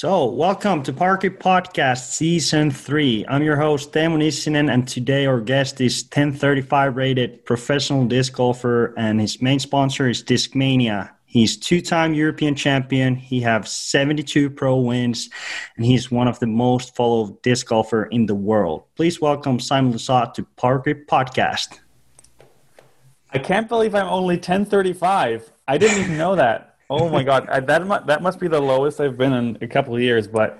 So, welcome to Parky Podcast Season 3. I'm your host, Teemu Nissinen, and today our guest is 1035 rated professional disc golfer, and his main sponsor is Discmania. He's two-time European champion. He has 72 pro wins, and he's one of the most followed disc golfer in the world. Please welcome Simon Lizotte to Parky Podcast. I can't believe I'm only 1035. I didn't even know that. Oh my god, I, that mu- that must be the lowest I've been in a couple of years. But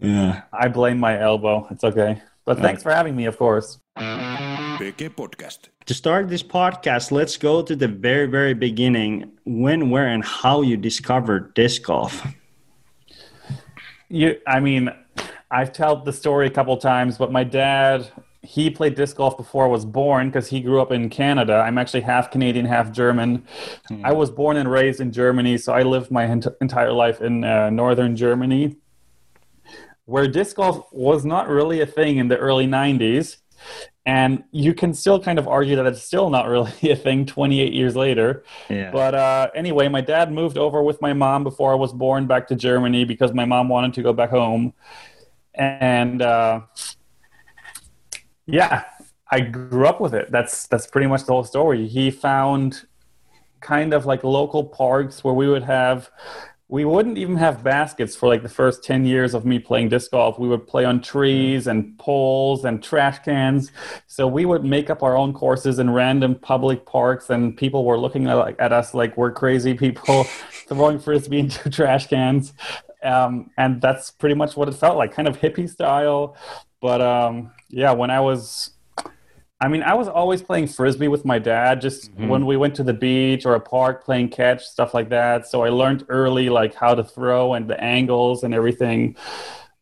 Yeah. I blame my elbow. It's okay. But thanks for having me, of course. PG Podcast. To start this podcast, let's go to the very, very beginning. When, where, and how you discovered disc golf. You, I mean, I've told the story a couple times, but my dad he played disc golf before I was born because he grew up in Canada. I'm actually half Canadian, half German. I was born and raised in Germany, so I lived my ent- entire life in uh, northern Germany, where disc golf was not really a thing in the early 90s. And you can still kind of argue that it's still not really a thing 28 years later. Yeah. But uh, anyway, my dad moved over with my mom before I was born back to Germany because my mom wanted to go back home. And uh, yeah, I grew up with it. That's that's pretty much the whole story. He found kind of like local parks where we would have we wouldn't even have baskets for like the first 10 years of me playing disc golf. We would play on trees and poles and trash cans. So we would make up our own courses in random public parks, and people were looking at, us like we're crazy people throwing frisbee into trash cans. Um, and that's pretty much what it felt like, kind of hippie style. But um, yeah, when I was I mean, I was always playing frisbee with my dad, just when we went to the beach or a park playing catch, stuff like that. So I learned early, like how to throw and the angles and everything.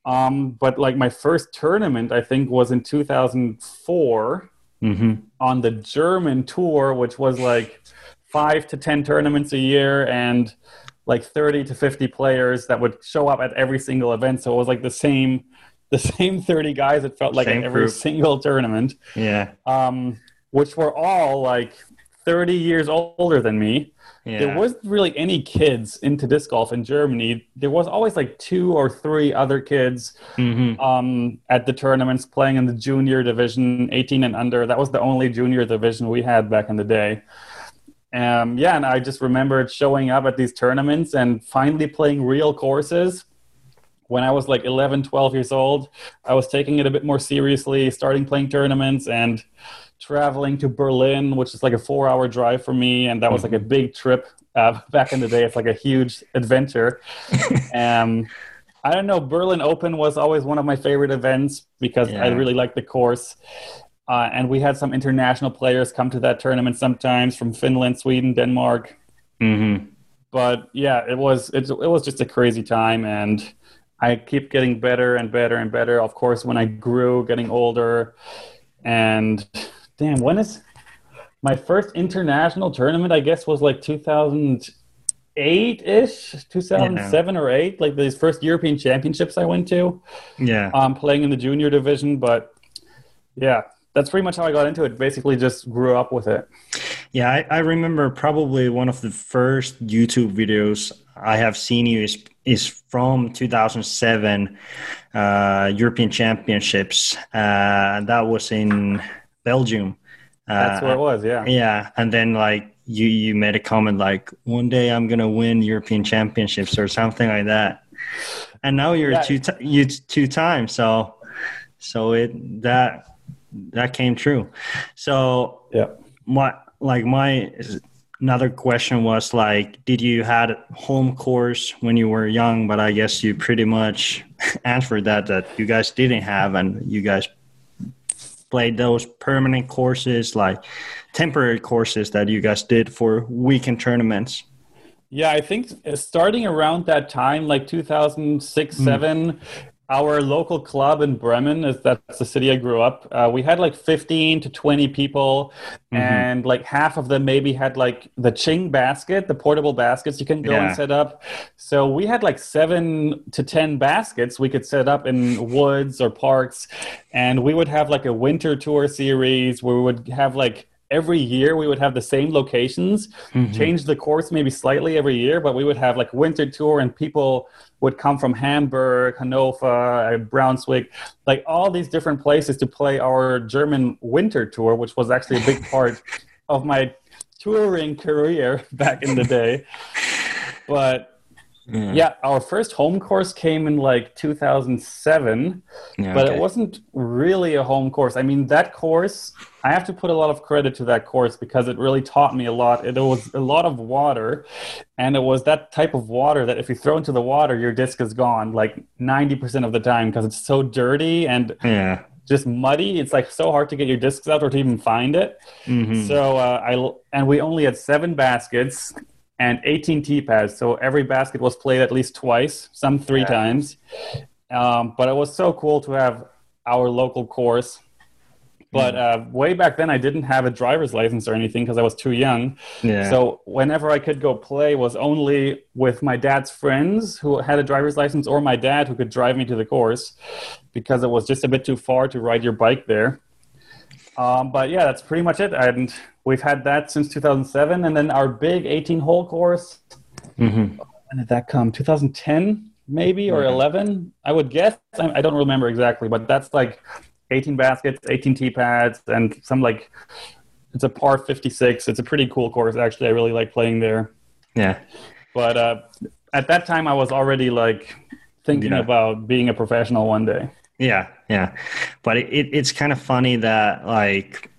Um, but like my first tournament, I think, was in 2004 Mm-hmm. on the German tour, which was like five to 10 tournaments a year and like 30 to 50 players that would show up at every single event. So it was like the same. The same 30 guys, it felt like Same at every group. single tournament Yeah. um, which were all like 30 years older than me. Yeah. There wasn't really any kids into disc golf in Germany. There was always like two or three other kids Mhm. um, at the tournaments playing in the junior division, 18 and under. That was the only junior division we had back in the day. Um, yeah, and I just remembered showing up at these tournaments and finally playing real courses when I was like 11, 12 years old, I was taking it a bit more seriously, starting playing tournaments and traveling to Berlin, which is like a four hour drive for me. And that was like a big trip uh, back in the day. It's like a huge adventure. um, I don't know. Berlin Open was always one of my favorite events because I really liked the course. Uh, and we had some international players come to that tournament sometimes from Finland, Sweden, Denmark Mm-hmm. but yeah, it was it, it was just a crazy time, and I keep getting better and better and better. Of course, when I grew, getting older, and damn, when is my first international tournament? I guess was like 2008 ish, 2007 or eight, like these first European Championships I went to. Yeah. Um, playing in the junior division, but yeah. That's pretty much how I got into it. Basically, just grew up with it. Yeah, I, I remember probably one of the first YouTube videos I have seen you is is from 2007 uh, European Championships. Uh, that was in Belgium. Uh, That's where it was. Yeah. Yeah, and then like you you made a comment like one day I'm gonna win European Championships or something like that. And now you're Yeah. two ti- you two times, so so it that that came true. So Yeah. my like my another question was like did you had home course when you were young but i guess you pretty much answered that that you guys didn't have and you guys played those permanent courses like temporary courses that you guys did for weekend tournaments? Yeah, I think uh, starting around that time, like 2006, seven, our local club in Bremen, is that's the city I grew up. Uh, we had like 15 to 20 people, and like half of them maybe had like the Ching basket, the portable baskets you can go Yeah. and set up. So we had like seven to 10 baskets we could set up in woods or parks, and we would have like a winter tour series where we would have like every year we would have the same locations, Mhm. change the course maybe slightly every year, but we would have like winter tour and people would come from Hamburg, Hanover, uh, Brunswick, like all these different places to play our German winter tour, which was actually a big part of my touring career back in the day. But yeah, our first home course came in like 2007 Yeah, but okay. it wasn't really a home course. I mean, that course, I have to put a lot of credit to that course because it really taught me a lot. It was a lot of water, and it was that type of water that if you throw into the water, your disc is gone like 90% of the time because it's so dirty and Yeah. just muddy. It's like so hard to get your discs out or to even find it. Mhm. So uh, I and we only had seven baskets and 18 tee pads. So every basket was played at least twice, some three Yeah. times. Um, but it was so cool to have our local course. But uh, way back then, I didn't have a driver's license or anything because I was too young. Yeah. So whenever I could go play was only with my dad's friends who had a driver's license or my dad who could drive me to the course because it was just a bit too far to ride your bike there. Um, but yeah, that's pretty much it. And we've had that since 2007. And then our big 18 hole course, Mhm. when did that come? 2010 maybe or Yeah. 11? I would guess. I, I don't remember exactly, but that's like 18 baskets, 18 tee pads, and some like it's a par 56. It's a pretty cool course. Actually, I really like playing there. Yeah. But uh, at that time, I was already like thinking Yeah. about being a professional one day. Yeah, yeah, but it, it, it's kind of funny that like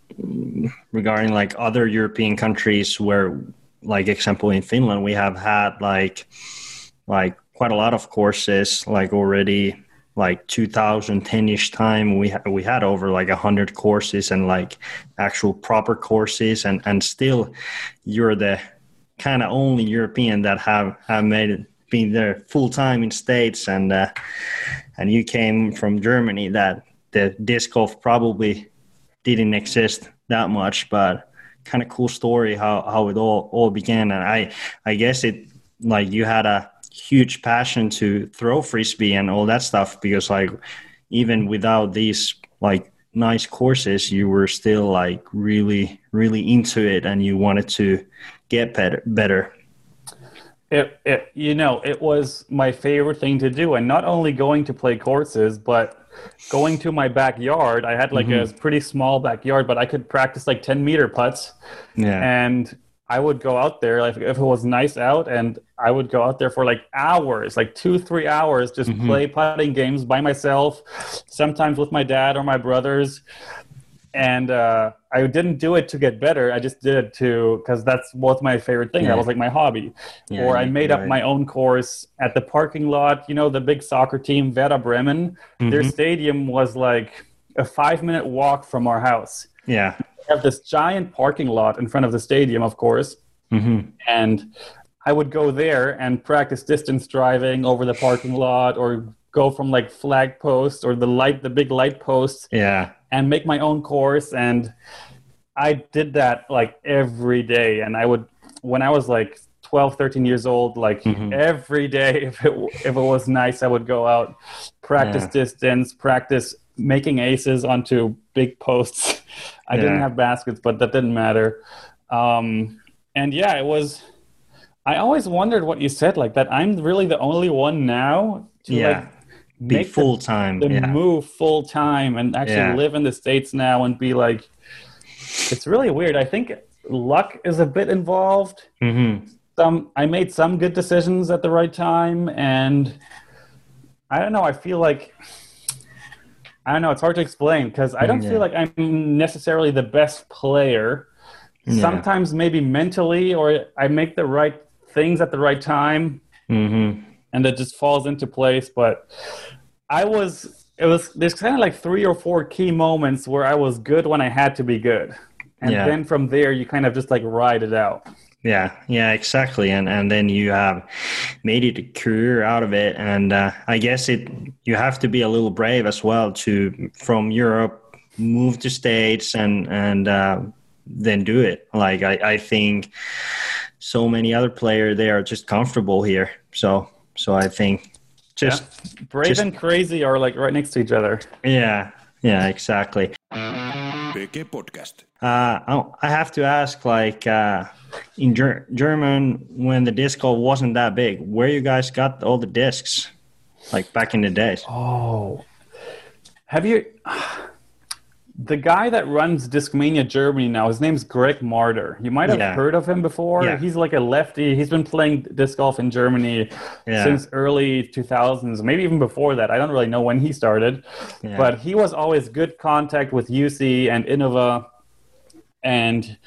regarding like other European countries where like example in Finland we have had like like quite a lot of courses like already like 2010ish time we ha- we had over like 100 courses and like actual proper courses and and still you're the kind of only European that have have made it been there full time in states and uh, and you came from Germany that the disc golf probably didn't exist that much, but kind of cool story how, how it all, all began. And I, I guess it like you had a huge passion to throw frisbee and all that stuff because like even without these like nice courses, you were still like really, really into it and you wanted to get better, better. It, it, you know, it was my favorite thing to do, and not only going to play courses, but going to my backyard. I had like a mm-hmm. pretty small backyard, but I could practice like ten meter putts, Yeah. and I would go out there like if it was nice out, and I would go out there for like hours, like two, three hours, just mm-hmm. play putting games by myself, sometimes with my dad or my brothers. And uh, I didn't do it to get better. I just did it to because that's was my favorite thing. Yeah. That was like my hobby. Yeah, or I made up my own course at the parking lot. You know, the big soccer team, Werder Bremen. Their Mhm. stadium was like a five minute walk from our house. yeah. We have this giant parking lot in front of the stadium, of course. hmm And I would go there and practice distance driving over the parking lot or go from like flag posts or the light, the big light posts Yeah. And make my own course and i did that like every day and i would when i was like 12 13 years old like Mhm. every day if it if it was nice i would go out practice Yeah. distance practice making aces onto big posts i didn't have baskets but that didn't matter um and yeah it was i always wondered what you said like that i'm really the only one now to Yeah. like Be full time. Yeah. move full time and actually Yeah. live in the states now and be like it's really weird i think luck is a bit involved hmm some i made some good decisions at the right time and i don't know i feel like i don't know it's hard to explain because i don't Yeah. feel like i'm necessarily the best player Yeah. sometimes maybe mentally or i make the right things at the right time hmm and it just falls into place. But I was, it was, there's kind of like three or four key moments where I was good when I had to be good. And Yeah. then from there, you kind of just like ride it out. Yeah, yeah, exactly, and and then you have made it a career out of it, and uh, I guess it you have to be a little brave as well to from Europe move to states and and uh, then do it. Like I, I think so many other players they are just comfortable here, so so I think just Brave Just- and crazy are like right next to each other. yeah, yeah, exactly. PK Podcast. Uh, I I have to ask, like uh, in Ger- German, when the disc golf wasn't that big, where you guys got all the discs, like back in the days? Oh, have you? The guy that runs Discmania Germany now, his name's Greg Marder. You might have Yeah. heard of him before. Yeah. He's like a lefty. He's been playing disc golf in Germany Yeah. since early 2000s, maybe even before that. I don't really know when he started, but he was always good contact with UC and Innova. And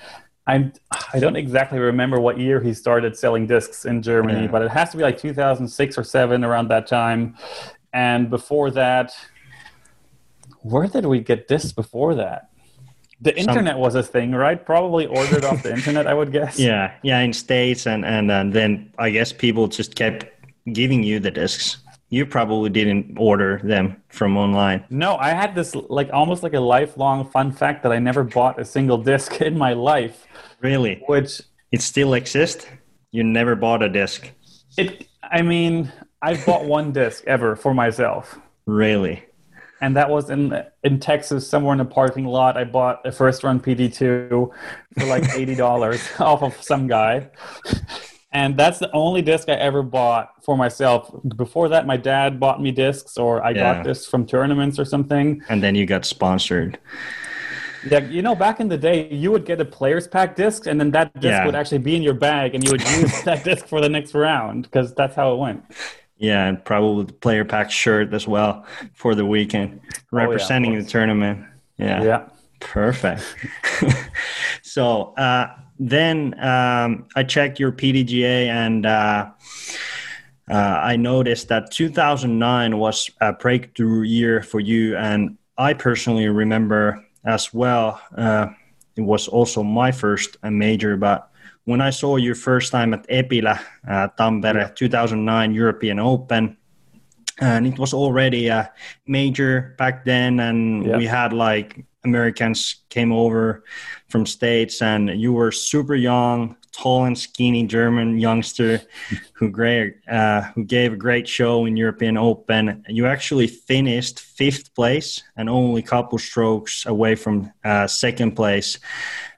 I'm, I don't exactly remember what year he started selling discs in Germany, but it has to be like 2006 or 7 around that time. And before that, where did we get this before that? The internet was a thing, right? Probably ordered off the internet, I would guess. Yeah, yeah, in states, and and uh, then I guess people just kept giving you the discs. You probably didn't order them from online. No, I had this like almost like a lifelong fun fact that I never bought a single disc in my life, Really, which it still exists. You never bought a disc. it I mean, I bought one disc ever for myself. Really? And that was in in Texas, somewhere in a parking lot. I bought a first run PD2 for like eighty dollars off of some guy, and that's the only disc I ever bought for myself. Before that, my dad bought me discs, or I Yeah. got this from tournaments or something. And then you got sponsored. Yeah, you know, back in the day, you would get a players pack disc, and then that disc Yeah. would actually be in your bag, and you would use that disc for the next round because that's how it went. Yeah, and probably the player pack shirt as well for the weekend, representing the tournament. Yeah, Yeah. perfect. so uh, then um, I checked your PDGA and uh, uh, I noticed that 2009 was a breakthrough year for you, and I personally remember as well. Uh, it was also my first major, but when I saw you first time at Epila, uh, Tampere, 2009 European Open, and it was already a major back then, and Yeah. we had like Americans came over from states, and you were super young, tall and skinny German youngster who great uh, who gave a great show in European Open. You actually finished fifth place and only couple strokes away from uh, second place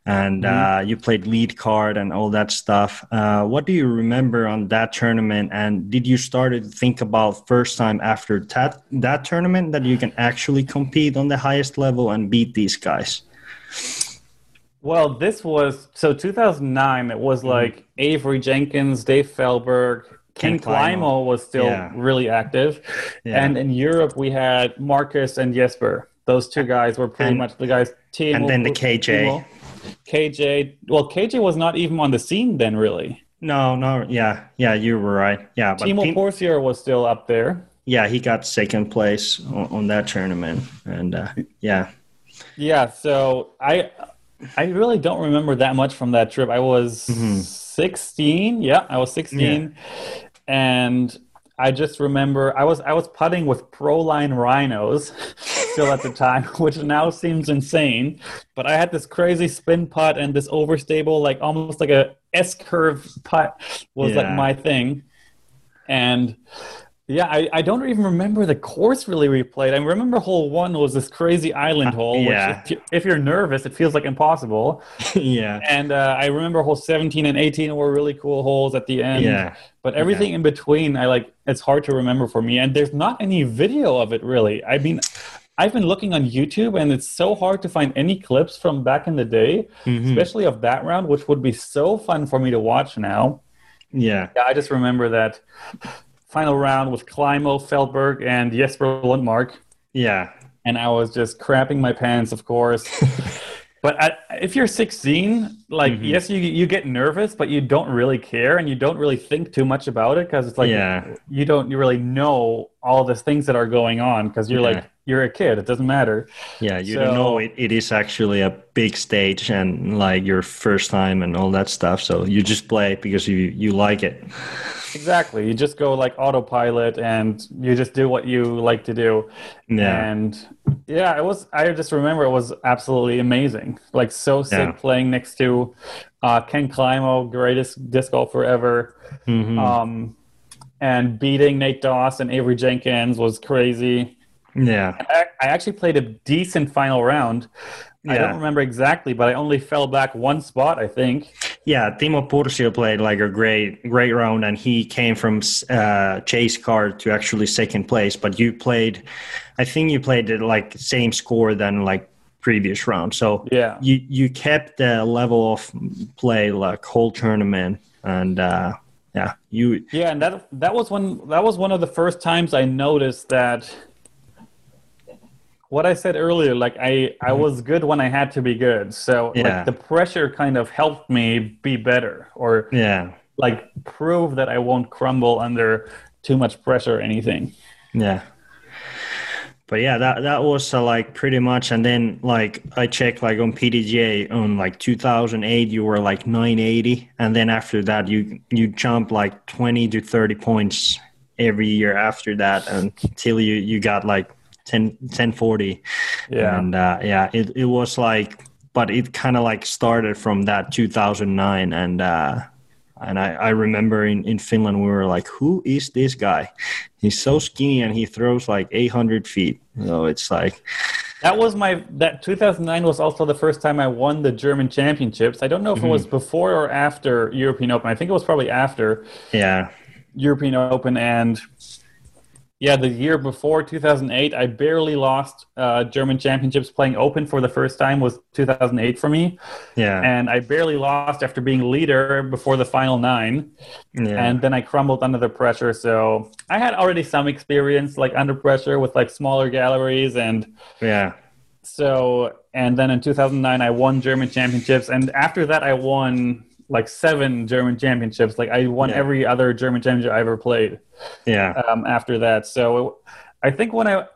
and uh, you played lead card and all that stuff. Uh, what do you remember on that tournament? And did you start to think about first time after that that tournament that you can actually compete on the highest level and beat these guys? Well, this was so 2009. It was like Avery Jenkins, Dave Feldberg, Ken. Climo was still Yeah. really active, Yeah. and in Europe we had Marcus and Jesper. Those two guys were pretty And- much the guys. Timo, and then the KJ. Timo, KJ. Well, KJ was not even on the scene then, really. No, no, yeah, yeah, you were right. Yeah, but Timo Tim- Pursio was still up there. yeah, he got second place on, on that tournament, and uh, yeah, Yeah, so I I really don't remember that much from that trip. I was 16. Yeah, I was 16. And I just remember I was I was putting with Proline Rhinos still at the time, which now seems insane. But I had this crazy spin putt and this overstable, like almost like a S curve putt was like my thing. And yeah, I, I don't even remember the course really we played. I remember hole one was this crazy island hole, which yeah. if, you, if you're nervous, it feels like impossible. yeah, And uh, I remember hole 17 and 18 were really cool holes at the end. Yeah. But everything in between, I like, it's hard to remember for me. And there's not any video of it really. I mean, I've been looking on YouTube and it's so hard to find any clips from back in the day, Mm-hmm. especially of that round, which would be so fun for me to watch now. yeah, Yeah, I just remember that final round with Climo, Feldberg, and Jesper Lundmark. yeah, And I was just crapping my pants, of course. but I, if you're 16, like, Mm-hmm. yes, you, you get nervous, but you don't really care and you don't really think too much about it because it's like Yeah. you don't you really know all the things that are going on because you're Yeah. like, you're a kid. It doesn't matter. yeah. You So- don't know it, it is actually a big stage and like your first time and all that stuff. So you just play because you you like it. Exactly. You just go like autopilot and you just do what you like to do. Yeah. And yeah, it was, I just remember it was absolutely amazing. Like so sick Yeah. playing next to uh, Ken Climo, greatest disc golfer ever. Mhm. Um, and beating Nate Doss and Avery Jenkins was crazy. Yeah. I, I actually played a decent final round. I don't remember exactly, but I only fell back one spot, I think. Yeah, Timo Pursio played like a great, great round, and he came from uh, chase card to actually second place. But you played, I think you played like same score than like previous round. So Yeah. you you kept the level of play like whole tournament, and uh, yeah, you Yeah, and that that was one that was one of the first times I noticed that what I said earlier, like I I was good when I had to be good. So Yeah. like the pressure kind of helped me be better or yeah like prove that I won't crumble under too much pressure or anything. Yeah. But yeah, that that was uh, like pretty much, and then like I checked like on PDGA on like 2008, you were like 980, and then after that you you jump like 20 to 30 points every year after that until you you got like 10 1040. Yeah. and uh, yeah, it it was like, but it kind of like started from that 2009, and uh, and I, I remember in, in Finland, we were like, who is this guy? He's so skinny and he throws like 800 feet. So it's like, That was my that 2009 was also the first time I won the German championships. I don't know if it was before or after European Open. I think it was probably after yeah, European Open and yeah, the year before 2008, I barely lost uh, German championships playing Open for the first time was 2008 for me, yeah, and I barely lost after being leader before the final nine, yeah, and then I crumbled under the pressure. So I had already some experience like under pressure with like smaller galleries and yeah, so and then in 2009 i won german championships. And after that i won like seven german championships like i won Yeah. every other german championship i ever played yeah, um, after that so i think when i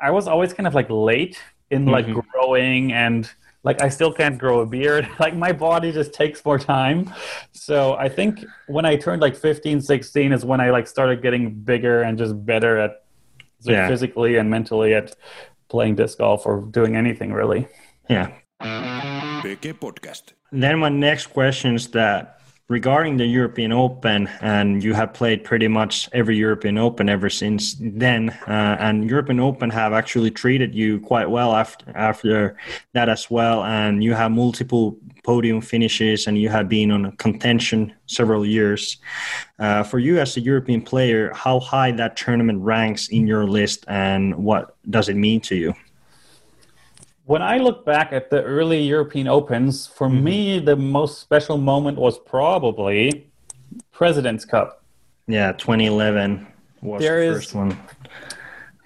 i was always kind of like late in like Mhm. growing and like i still can't grow a beard like my body just takes more time so i think when i turned like 15 16 is when i like started getting bigger and just better at so Yeah. physically and mentally at playing disc golf or doing anything really yeah. PG Podcast. Then my next question is that regarding the European Open, and you have played pretty much every European Open ever since then, uh, and European Open have actually treated you quite well after after that as well, and you have multiple podium finishes, and you have been on a contention several years. Uh, for you as a European player, how high that tournament ranks in your list, and what does it mean to you? When I look back at the early European Opens, for mm-hmm. me, the most special moment was probably President's Cup. Yeah, 2011 was There the is- first one.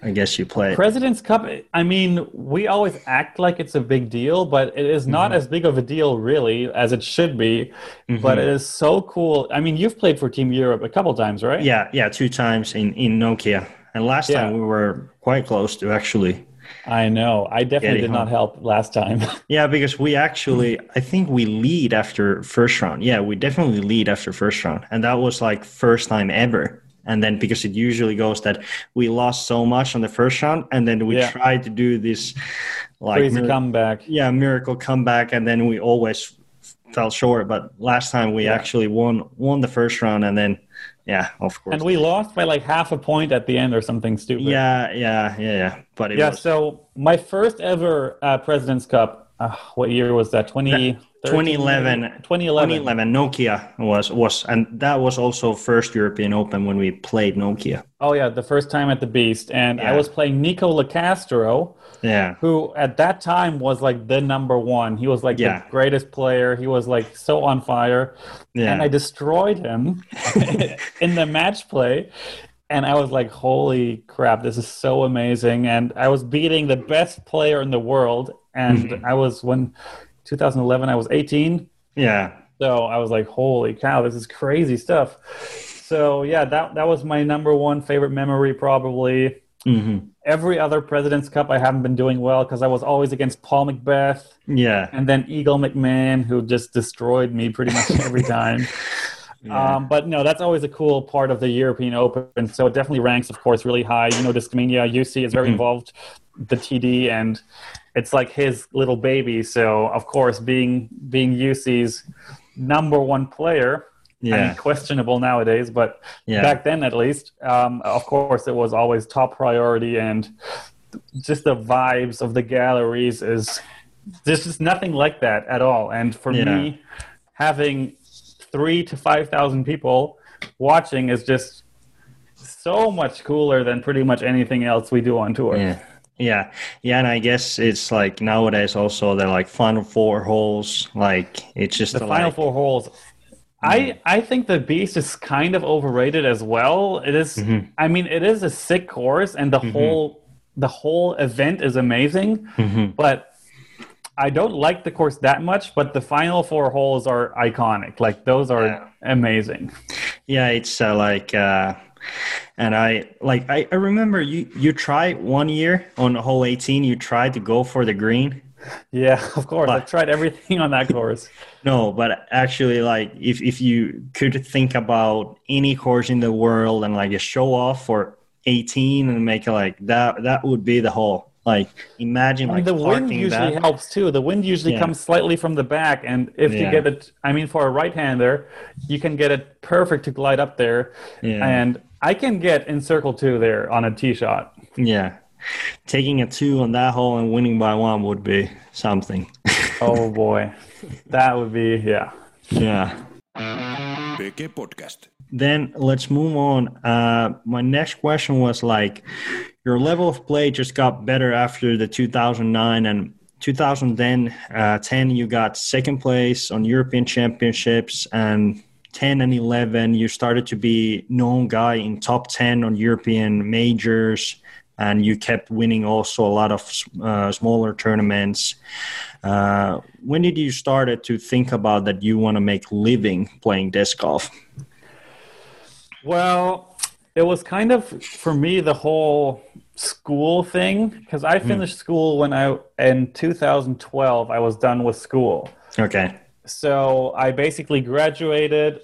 I guess you played. President's Cup, I mean, we always act like it's a big deal, but it is not mm-hmm. as big of a deal, really, as it should be. Mm-hmm. But it is so cool. I mean, you've played for Team Europe a couple times, right? Yeah, yeah, two times in in Nokia, and last Yeah. time we were quite close to actually. I know. I definitely did not help last time. Yeah, because we actually, I think we lead after first round. Yeah, we definitely lead after first round, and that was like first time ever. And then because it usually goes that we lost so much on the first round, and then we Yeah. tried to do this like Crazy mir- comeback. yeah miracle comeback, and then we always fell short. But last time we Yeah. actually won won the first round, and then yeah, of course. And we lost by like half a point at the end or something stupid. Yeah, yeah, yeah, yeah. But it Yeah, was so my first ever uh, President's Cup, uh, what year was that? 20, 2011. 2011. 2011 Nokia was was and that was also first European Open when we played Nokia. Oh, yeah, the first time at the Beast. And I was playing Nikko Locastro, Yeah. who at that time was like the number one. He was like Yeah. the greatest player. He was like so on fire. Yeah. And I destroyed him in the match play. And I was like, holy crap, this is so amazing. And I was beating the best player in the world. And Mm-hmm. I was, when 2011, I was 18. yeah. So I was like, holy cow, this is crazy stuff. So yeah, that, that was my number one favorite memory, probably. hmm Every other President's Cup, I haven't been doing well because I was always against Paul McBeth Yeah. and then Eagle McMahon, who just destroyed me pretty much every time. Yeah. Um, but no, that's always a cool part of the European Open. So it definitely ranks, of course, really high. You know, Discmania, UC is very Mhm. involved, the TD, and it's like his little baby. So of course, being being UC's number one player, I mean, questionable nowadays, but Yeah. back then at least, um, of course, it was always top priority. And just the vibes of the galleries is there's just nothing like that at all. And for Yeah. me, having three to five thousand people watching is just so much cooler than pretty much anything else we do on tour. Yeah. Yeah. Yeah. And I guess it's like nowadays also they're like final four holes. Like it's just the a, final like, four holes. I I think the beast is kind of overrated as well. It is- Mm-hmm. I mean, it is a sick course, and the whole the whole event is amazing. Mm-hmm. But I don't like the course that much. But the final four holes are iconic. Like those are Yeah. amazing. Yeah, it's uh, like, uh, and I like I, I remember you you tried one year on hole 18. You tried to go for the green. Yeah, of course. But- I've tried everything on that course. No, but actually, like if if you could think about any course in the world and like a show off for 18 and make it like that, that would be the whole. Like imagine like the wind usually that. helps too. The wind usually Yeah. comes slightly from the back, and if you get it, I mean, for a right-hander, you can get it perfect to glide up there. Yeah. And I can get in circle two there on a tee shot. Yeah, taking a two on that hole and winning by one would be something. Oh boy, that would be yeah. yeah. PG Podcast. Then let's move on. Uh, my next question was like, your level of play just got better after the 2009 and 2010. Uh, 10, you got second place on European Championships, and 10 and 11, you started to be known guy in top 10 on European majors, and you kept winning also a lot of uh, smaller tournaments. Uh, when did you started to think about that you want to make living playing disc golf? Well, it was kind of for me the whole school thing because I finished school when I in 2012. I was done with school. Okay. So I basically graduated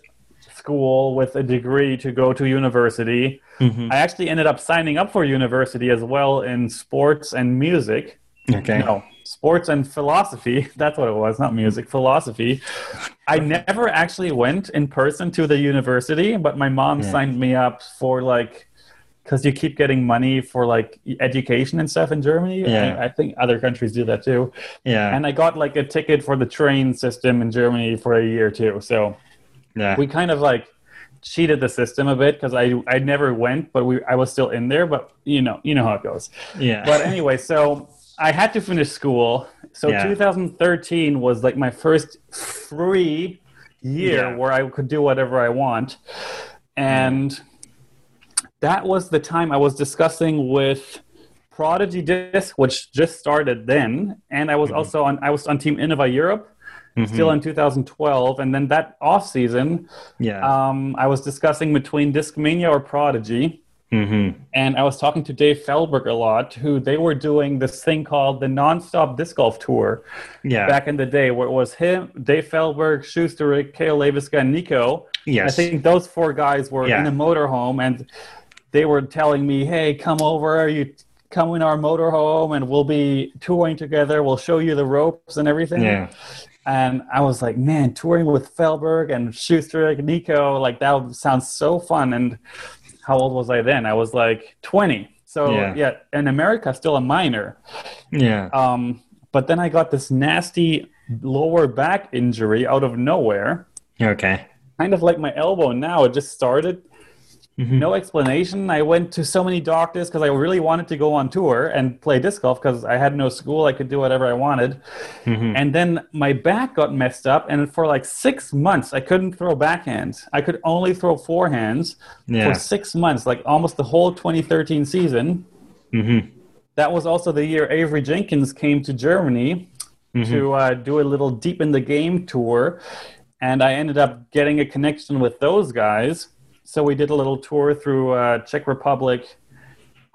school with a degree to go to university. Mhm. I actually ended up signing up for university as well in sports and music. Okay. No, sports and philosophy. That's what it was, not music, philosophy. I never actually went in person to the university, but my mom Yeah. signed me up for like, because you keep getting money for like education and stuff in Germany. Yeah. I, I think other countries do that too. Yeah. And I got like a ticket for the train system in Germany for a year too. So yeah. we kind of like cheated the system a bit because I I never went, but we I was still in there. But you know you know how it goes. yeah. But anyway, so I had to finish school. So Yeah. 2013 was like my first free year Yeah. where I could do whatever I want. And that was the time I was discussing with Prodigy Disc, which just started then. And I was Mm-hmm. also on I was on Team Innova Europe. Still in 2012, and then that off season, yeah. um, I was discussing between Discmania or Prodigy, mm-hmm. and I was talking to Dave Feldberg a lot, who they were doing this thing called the Nonstop Disc Golf Tour Yeah. back in the day, where it was him, Dave Feldberg, Schuster, Cale Leiviska, and Nikko. yes. I think those four guys were Yeah. in a motorhome, and they were telling me, "Hey, come over, you come in our motorhome, and we'll be touring together. We'll show you the ropes and everything." yeah. And I was like, man, touring with Feldberg and Schuster, Nikko, like that sounds so fun. And how old was I then? I was like 20. So Yeah. yeah, in America, still a minor. Yeah. Um, but then I got this nasty lower back injury out of nowhere, okay. kind of like my elbow now. It just started. Mhm. No explanation. I went to so many doctors because I really wanted to go on tour and play disc golf because I had no school. I could do whatever I wanted. Mhm. And then my back got messed up, and for like six months, I couldn't throw backhands. I could only throw forehands Yeah. for six months, like almost the whole 2013 season. Mm-hmm. That was also the year Avery Jenkins came to Germany to uh, do a little deep in the game tour. And I ended up getting a connection with those guys. So we did a little tour through uh, Czech Republic,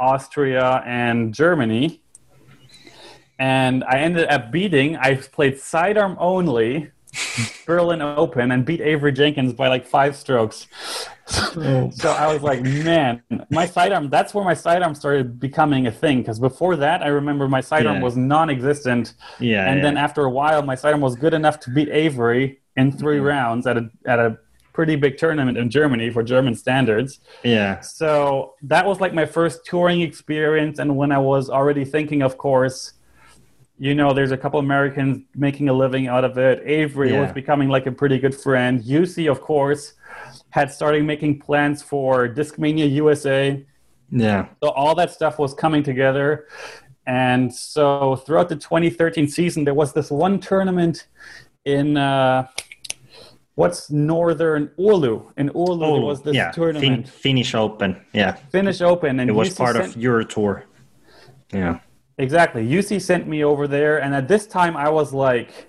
Austria, and Germany. And I ended up beating, I played sidearm only, Berlin Open, and beat Avery Jenkins by like five strokes. so I was like, man, my sidearm, that's where my sidearm started becoming a thing. Because before that, I remember my sidearm Yeah. was non existent. Yeah. and yeah. then after a while, my sidearm was good enough to beat Avery in 3 rounds at a, at a pretty big tournament in Germany for German standards. Yeah. So that was like my first touring experience. And when I was already thinking, of course, you know, there's a couple Americans making a living out of it. Avery Yeah. was becoming like a pretty good friend. UC, of course, had started making plans for Discmania USA. Yeah. So all that stuff was coming together. And so throughout the 2013 season, there was this one tournament in uh, what's northern Oulu. In Oulu, was this yeah. Fin- tournament, Finnish Open. Yeah. Finnish Open, and It was UC part sent- of your tour. Yeah. Exactly. UC sent me over there, and at this time I was like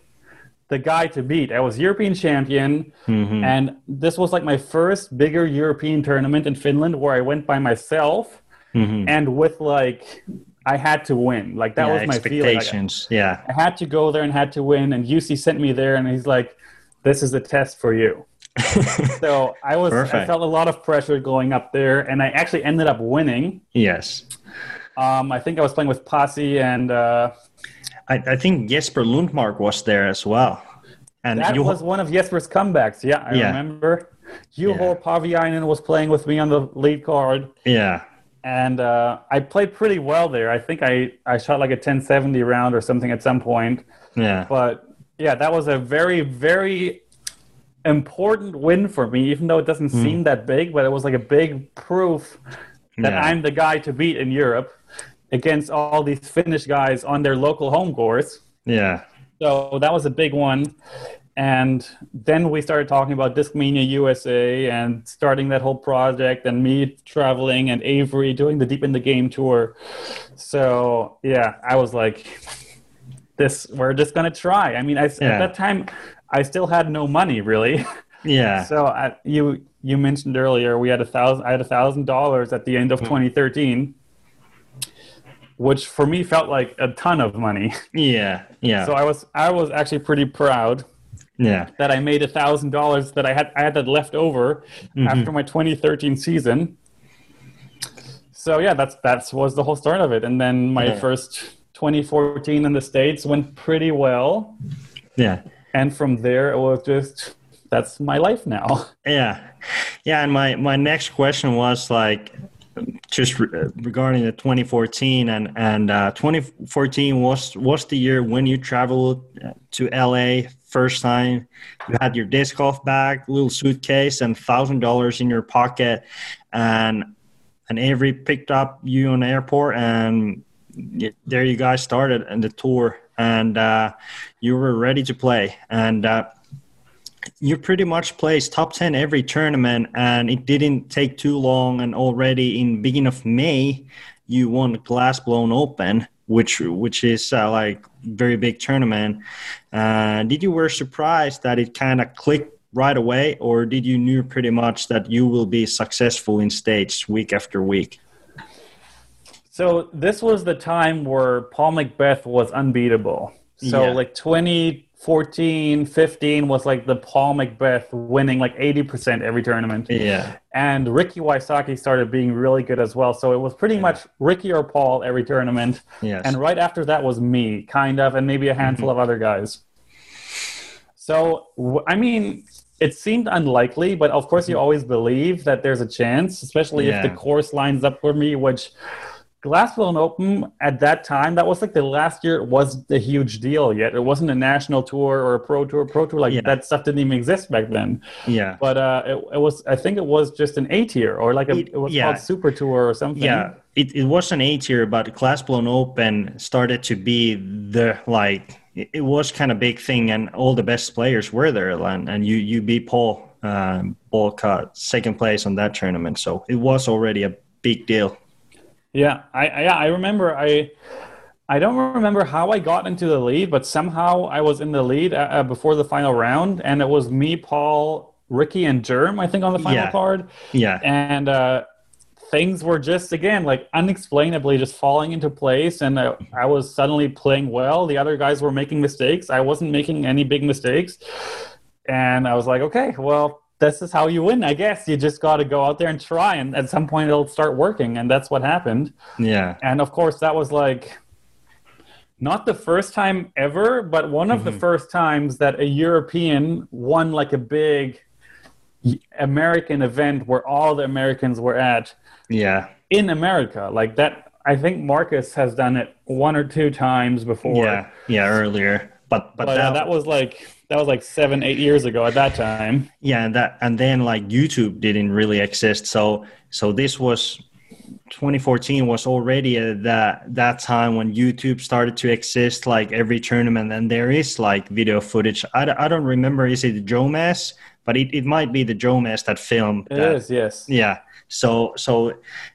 the guy to beat. I was European champion, Mm-hmm. and this was like my first bigger European tournament in Finland where I went by myself Mhm. and with like I had to win. Like that yeah, was my feeling. Like, expectations. yeah. I had to go there and had to win, and UC sent me there, and he's like, "This is a test for you." so I was I felt a lot of pressure going up there, and I actually ended up winning. yes. Um, I think I was playing with Posse and. Uh, I, I think Jesper Lundmark was there as well. And That was one of Jesper's comebacks. Yeah, I Yeah. remember. Juho Yeah. Paviainen was playing with me on the lead card, yeah. and uh, I played pretty well there. I think I, I shot like a 1070 round or something at some point. Yeah. But yeah, that was a very, very important win for me, even though it doesn't Hmm. seem that big, but it was like a big proof that Yeah. I'm the guy to beat in Europe against all these Finnish guys on their local home course. Yeah. So that was a big one. And then we started talking about Discmania USA and starting that whole project and me traveling and Avery doing the Deep in the Game tour. So yeah, I was like, this, we're just going to try. I mean, I, Yeah. at that time, I still had no money really. Yeah. So I, you, you mentioned earlier, we had a thousand, I had a thousand dollars at the end of 2013, which for me felt like a ton of money. yeah. Yeah. So I was I was actually pretty proud yeah. that I made a thousand dollars that I had I had that left over Mm-hmm. after my 2013 season. So yeah, that's that's was the whole start of it. And then my Yeah. first 2014 in the states went pretty well, Yeah. and from there it was just that's my life now. Yeah, yeah. And my my next question was like, just re- regarding the 2014 and and uh, 2014 was was the year when you traveled uh, to LA first time. You had your disc golf bag, little suitcase, and thousand dollars in your pocket, and and Avery picked up you on the airport, and there you guys started and the tour, and uh, you were ready to play, and. Uh, you pretty much placed top 10 every tournament and it didn't take too long and already in beginning of may you won glass blown open which which is uh, like very big tournament uh, did you were surprised that it kind of clicked right away or did you knew pretty much that you will be successful in stage week after week So this was the time where Paul McBeth was unbeatable. So Yeah. like 2014, 15 was like the Paul McBeth winning like 80% every tournament. yeah And Ricky Wysocki started being really good as well. So it was pretty much Ricky or Paul every tournament. yes And right after that was me, kind of, and maybe a handful Mm-hmm. of other guys. So, I mean, it seemed unlikely, but of course, you always believe that there's a chance, especially if Mm-hmm. The course lines up for me, which Glassblown Open at that time, that was like the last year it was a huge deal yet. It wasn't a national tour or a pro tour, pro tour, like Yeah. that stuff didn't even exist back then. yeah But uh, it, it was, I think it was just an A tier or like a, It- it, was yeah. called Super Tour or something. Yeah, it, it was an A tier, but Glassblown Open started to be the like it, was kind of big thing, and all the best players were there, and, and you you beat Paul. Um, Paul caught second place on that tournament, so it was already a big deal. Yeah, I, I yeah I remember I I don't remember how I got into the lead, but somehow I was in the lead uh, uh, before the final round, and it was me, Paul, Ricky, and Jerm. I think on the final Yeah. card, Yeah, and uh, things were just again like unexplainably just falling into place, and uh, I was suddenly playing well. The other guys were making mistakes. I wasn't making any big mistakes, and I was like, okay, well. This is how you win, I guess. You just got to go out there and try, and at some point it'll start working, and that's what happened. yeah, And of course, that was like not the first time ever, but one of the first times that a European won like a big American event where all the Americans were at Yeah. in America. Like that, I think Marcus has done it one or two times before. Yeah. Yeah. Earlier, but but, But that, uh, that was like that was like seven, eight years ago at that time. yeah, and that and then like YouTube didn't really exist. So so this was 2014 was already at that that time when YouTube started to exist. Like every tournament, and there is like video footage. I, don't- I don't remember. Is it Jomez? But it, it might be the Jomez that filmed. It that. is, yes. Yeah. So so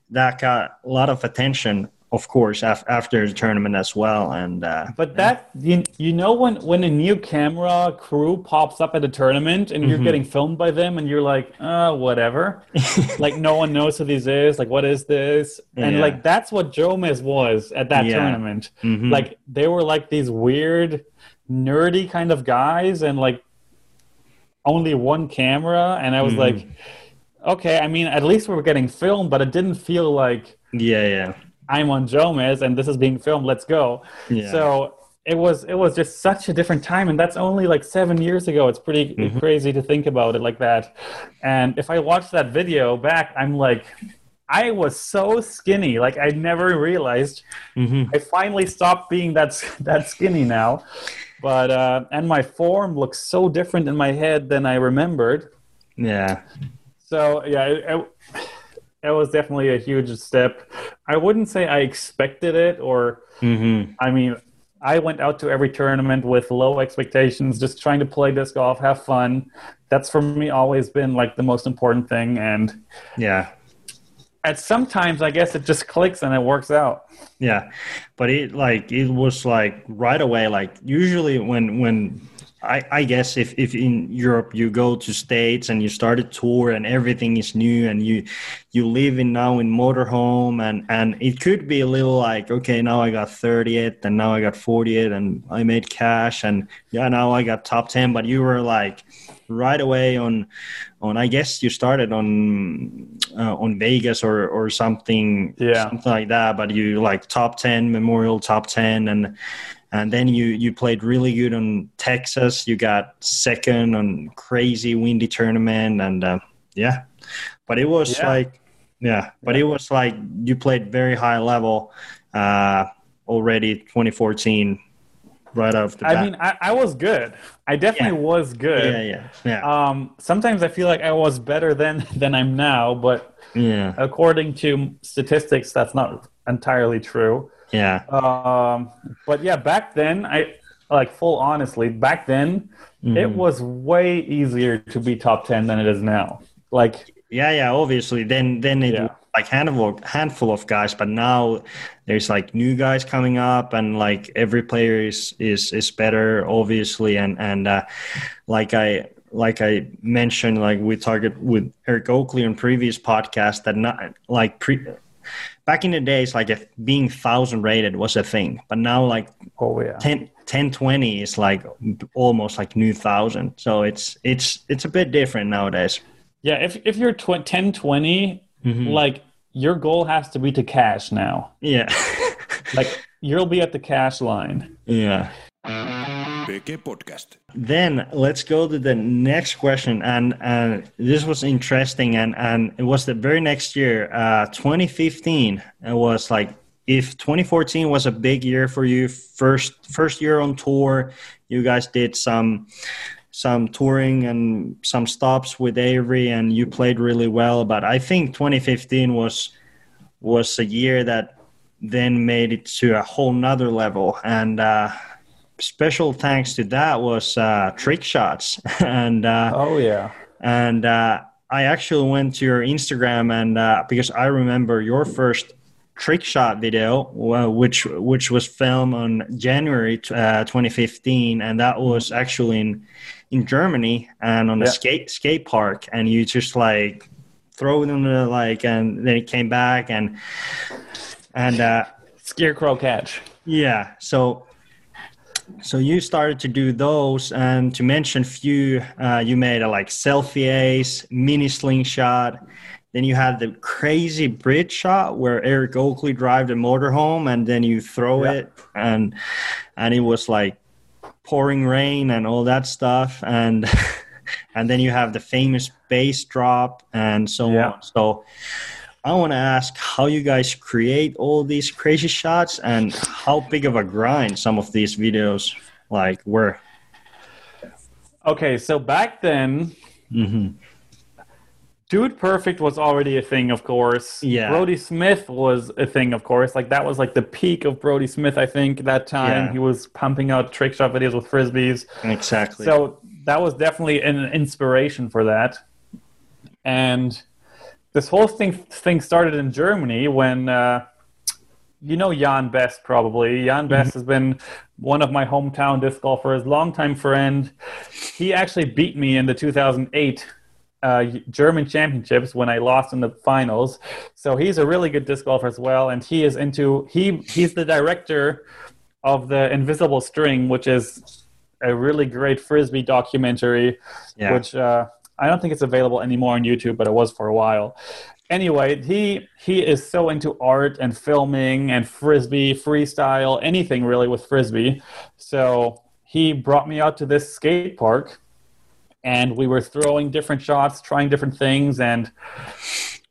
that got a lot of attention, of course, af- after the tournament as well. And uh, But that you, you know when when a new camera crew pops up at a tournament and Mm-hmm. you're getting filmed by them and you're like, uh, whatever. like no one knows who this is. Like what is this? And Yeah. like that's what Jomez was at that Yeah. tournament. Mhm. Like they were like these weird, nerdy kind of guys and like only one camera. And I was Mm-hmm. like, okay, I mean, at least we were getting filmed, but it didn't feel like yeah, yeah, I'm on Jomez and this is being filmed. Let's go. Yeah. So it was it was just such a different time, and that's only like seven years ago. It's pretty Mm-hmm. crazy to think about it like that. And if I watch that video back, I'm like. I was so skinny, like I never realized. Mhm. I finally stopped being that that skinny now, but uh, and my form looks so different in my head than I remembered. yeah. So yeah, it, it, it was definitely a huge step. I wouldn't say I expected it, or Mm-hmm. I mean, I went out to every tournament with low expectations, just trying to play disc golf, have fun. That's for me always been like the most important thing. And Yeah. at sometimes, I guess it just clicks and it works out. Yeah, but it like it was like right away. Like usually when when I I guess if if in Europe you go to states and you start a tour and everything is new and you you live in now in motorhome and and it could be a little like okay now I got 30th and now I got 40th and I made cash and yeah now I got top 10 but you were like right away on on I guess you started on uh, on Vegas or or something Yeah. something like that but you like top 10 memorial top 10 and and then you you played really good on Texas you got second on crazy windy tournament and uh, yeah but it was Yeah. like yeah but it was like you played very high level uh already 2014 right off the bat I mean, I, I was good. I definitely Yeah. was good. yeah yeah yeah Um, sometimes I feel like I was better than than I'm now, but yeah according to statistics, that's not entirely true. Yeah Um, but yeah, back then, I like full honestly, back then it was way easier to be top ten than it is now. Like, Yeah, yeah, obviously. Then then it Yeah. was like handful handful of guys, but now there's like new guys coming up and like every player is is is better, obviously. And and uh, like I like I mentioned, like we target with Eric Oakley on previous podcast that not like pre back in the days like if being thousand rated was a thing, but now like oh yeah, 10, 10 20 is like almost like new thousand. So it's it's it's a bit different nowadays. yeah. If if you're tw- 10, 20, mm-hmm. like your goal has to be to cash now. Yeah. Like you'll be at the cash line. Yeah. Podcast. Then let's go to the next question, and and this was interesting, and and it was the very next year, uh, 2015. It was like if 2014 was a big year for you, first first year on tour, you guys did some some touring and some stops with Avery, and you played really well. But I think 2015 was was a year that then made it to a whole nother level, and. Uh, special thanks to that was uh, trick shots and uh, Oh yeah. and uh, I actually went to your Instagram and uh, because I remember your first trick shot video well, which which was filmed on January uh, 2015 and that was actually in in Germany and on a Yeah. skate skate park and you just like throw it in the like and then it came back and and uh, Scarecrow catch. yeah. So so you started to do those, and to mention few, uh, you made a like selfie ace, mini slingshot. Then you had the crazy bridge shot where Eric Oakley drive the motorhome, and then you throw Yeah. it, and and it was like pouring rain and all that stuff, and and then you have the famous base drop and so Yeah. on. So I want to ask how you guys create all these crazy shots and how big of a grind some of these videos like were. Okay, so back then, hmm Dude Perfect was already a thing, of course. Yeah. Brodie Smith was a thing, of course. Like that was like the peak of Brodie Smith, I think, that time. Yeah. He was pumping out trick shot videos with frisbees. Exactly. So that was definitely an inspiration for that. And this whole thing thing started in Germany when uh, you know Jan Best probably. Jan Best has been one of my hometown disc golfers, longtime friend. He actually beat me in the 2008 uh, German championships when I lost in the finals. So he's a really good disc golfer as well, and he is into he he's the director of the Invisible String, which is a really great frisbee documentary, Yeah. which uh, I don't think it's available anymore on YouTube, but it was for a while. Anyway, he he is so into art and filming and frisbee, freestyle, anything really with frisbee. So he brought me out to this skate park, and we were throwing different shots, trying different things, and.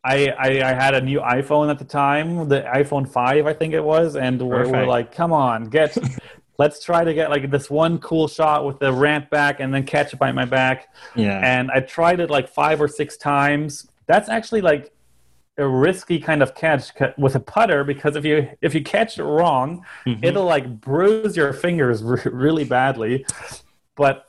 I, I, I had a new iPhone at the time, the iPhone 5, I think it was, and we're, we're like, come on, get, let's try to get like this one cool shot with the ramp back and then catch it by my back. yeah. And I tried it like five or six times. That's actually like a risky kind of catch ca- with a putter because if you if you catch it wrong, Mhm. it'll like bruise your fingers r- really badly. But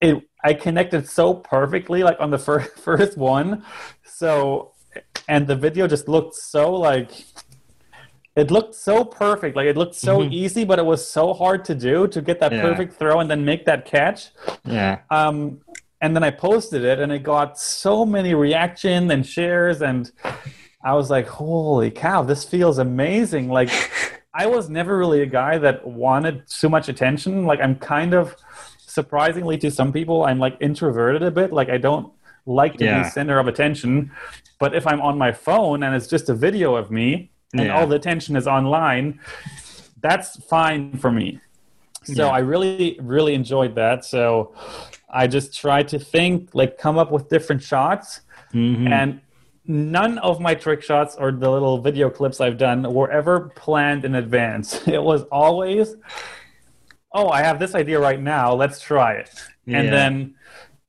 it I connected so perfectly like on the first first one. So and the video just looked so like it looked so perfect. Like it looked so Mhm. easy, but it was so hard to do to get that Yeah. perfect throw and then make that catch. yeah. Um, and then I posted it, and it got so many reaction and shares, and I was like, "Holy cow, this feels amazing!" Like, I was never really a guy that wanted too much attention. Like, I'm kind of surprisingly to some people, I'm like introverted a bit. Like, I don't like to Yeah. be center of attention. But if I'm on my phone and it's just a video of me, and Yeah. all the attention is online, that's fine for me. So Yeah. I really, really enjoyed that. So I just tried to think, like, come up with different shots, Mhm. and none of my trick shots or the little video clips I've done were ever planned in advance. It was always, oh, I have this idea right now. Let's try it, Yeah. and then.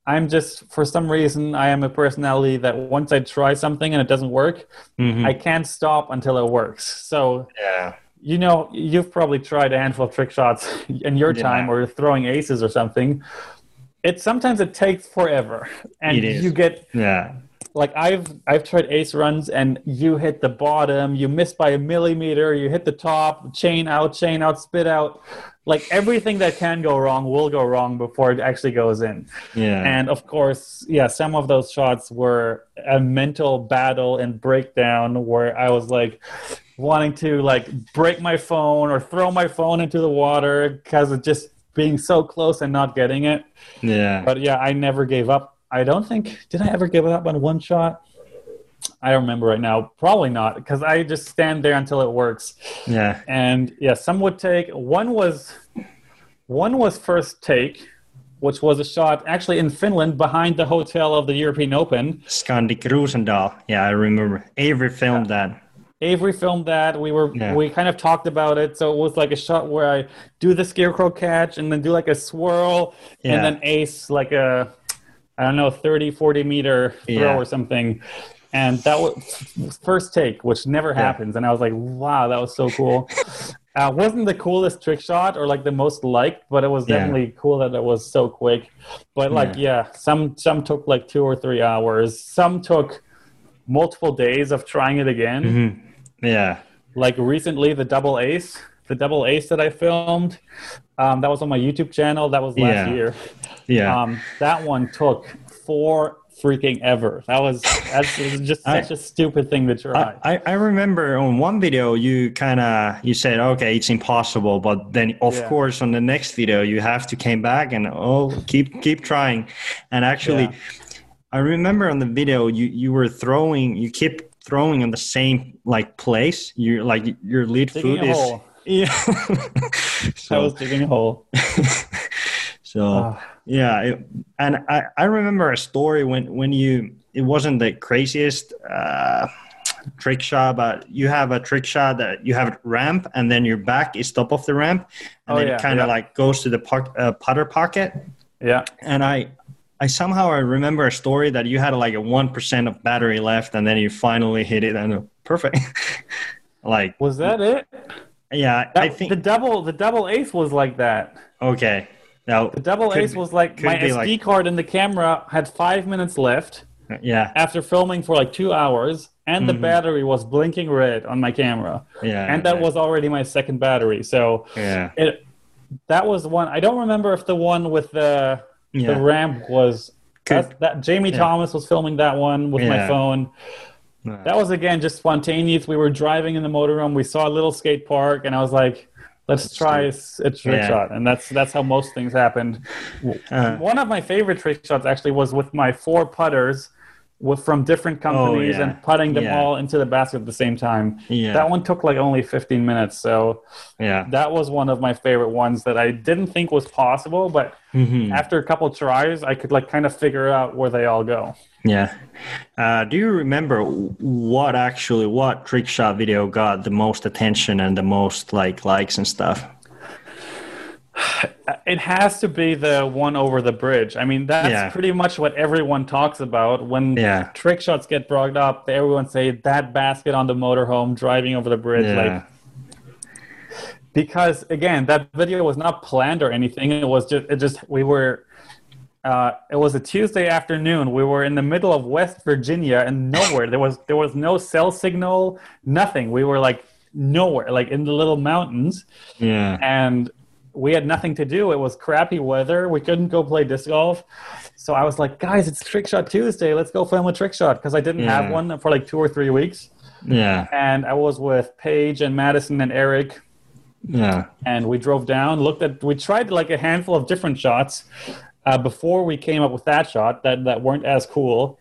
I'm just, for some reason, I am a personality that once I try something and it doesn't work, Mhm. I can't stop until it works. So yeah. you know, you've probably tried a handful of trick shots in your Yeah. time or throwing aces or something. It sometimes it takes forever, and It is. you get Yeah. Like I've I've tried ace runs, and you hit the bottom, you miss by a millimeter, you hit the top, chain out, chain out, spit out. Like everything that can go wrong will go wrong before it actually goes in. Yeah. And of course, yeah, some of those shots were a mental battle and breakdown where I was like wanting to like break my phone or throw my phone into the water because of just being so close and not getting it. yeah. But yeah, I never gave up. I don't think did I ever give up on one shot? I don't remember right now. Probably not because I just stand there until it works. yeah. And yeah, some would take one was one was first take, which was a shot actually in Finland behind the hotel of the European Open. Scandic Rosendal. Yeah, I remember. Avery filmed that. Avery filmed that. We were Yeah. we kind of talked about it. So it was like a shot where I do the scarecrow catch and then do like a swirl Yeah. and then ace like a I don't know 30 40 meter throw Yeah. or something. And that was first take, which never happens. And I was like, wow, that was so cool. uh, wasn't the coolest trick shot or like the most liked, but it was Yeah. definitely cool that it was so quick. But like, yeah, some some took like two or three hours. Some took multiple days of trying it again Mhm. Yeah. like recently the double ace the double ace that i filmed um, that was on my youtube channel that was last Yeah. year Yeah. um, that one took four freaking ever that was that's was just such a stupid thing to try I, I- I remember on one video you kind of you said okay it's impossible but then of Yeah. course on the next video you have to came back and oh keep keep trying and actually Yeah. I remember on the video you you were throwing you keep throwing in the same like place you like your lead Digging foot a is hole. Yeah i was digging a hole so Ah. Yeah, it, and I, I remember a story when when you it wasn't the craziest uh, trick shot, but you have a trick shot that you have a ramp and then your back is top of the ramp, and Oh, then yeah, it kind of yeah. like goes to the puck, uh, putter pocket. Yeah. And I I somehow I remember a story that you had like a one percent of battery left, and then you finally hit it and uh, perfect. like Was that it? Yeah, That- I think the double the double ace was like that. okay. Now The double Could ace was like my SD like- card in the camera had five minutes left yeah, after filming for like two hours, and the Mhm. battery was blinking red on my camera, yeah, and that was already my second battery. So yeah, it that was one. I don't remember if the one with the yeah. the ramp was. Could- That, that Jamie yeah. Thomas was filming that one with my phone. That was again just spontaneous. We were driving in the motorhome. We saw a little skate park, and I was like, "Let's try a, a trick Yeah. shot." And that's that's how most things happened. Uh, One of my favorite trick shots actually was with my four putters, with from different companies, Oh, yeah. and putting them Yeah. all into the basket at the same time. yeah, That one took like only 15 minutes, so yeah. that was one of my favorite ones that I didn't think was possible, but Mhm. after a couple tries, I could like kind of figure out where they all go. Yeah. Uh, do you remember what actually what trick shot video got the most attention and the most like likes and stuff? It has to be the one over the bridge. I mean, that's Yeah. pretty much what everyone talks about when Yeah. trick shots get brought up. Everyone say that basket on the motorhome driving over the bridge, Yeah. like because again, that video was not planned or anything. It was just it just we were. Uh, it was a Tuesday afternoon. We were in the middle of West Virginia and nowhere. There was there was no cell signal, nothing. We were like nowhere, like in the little mountains Yeah. and we had nothing to do. It was crappy weather. We couldn't go play disc golf. So I was like, guys, it's Trick Shot Tuesday. Let's go film a trick shot because I didn't have one for like two or three weeks. Yeah. And I was with Paige and Madison and Eric, Yeah. and we drove down, looked at, we tried like a handful of different shots uh, before we came up with that shot that, that weren't as cool.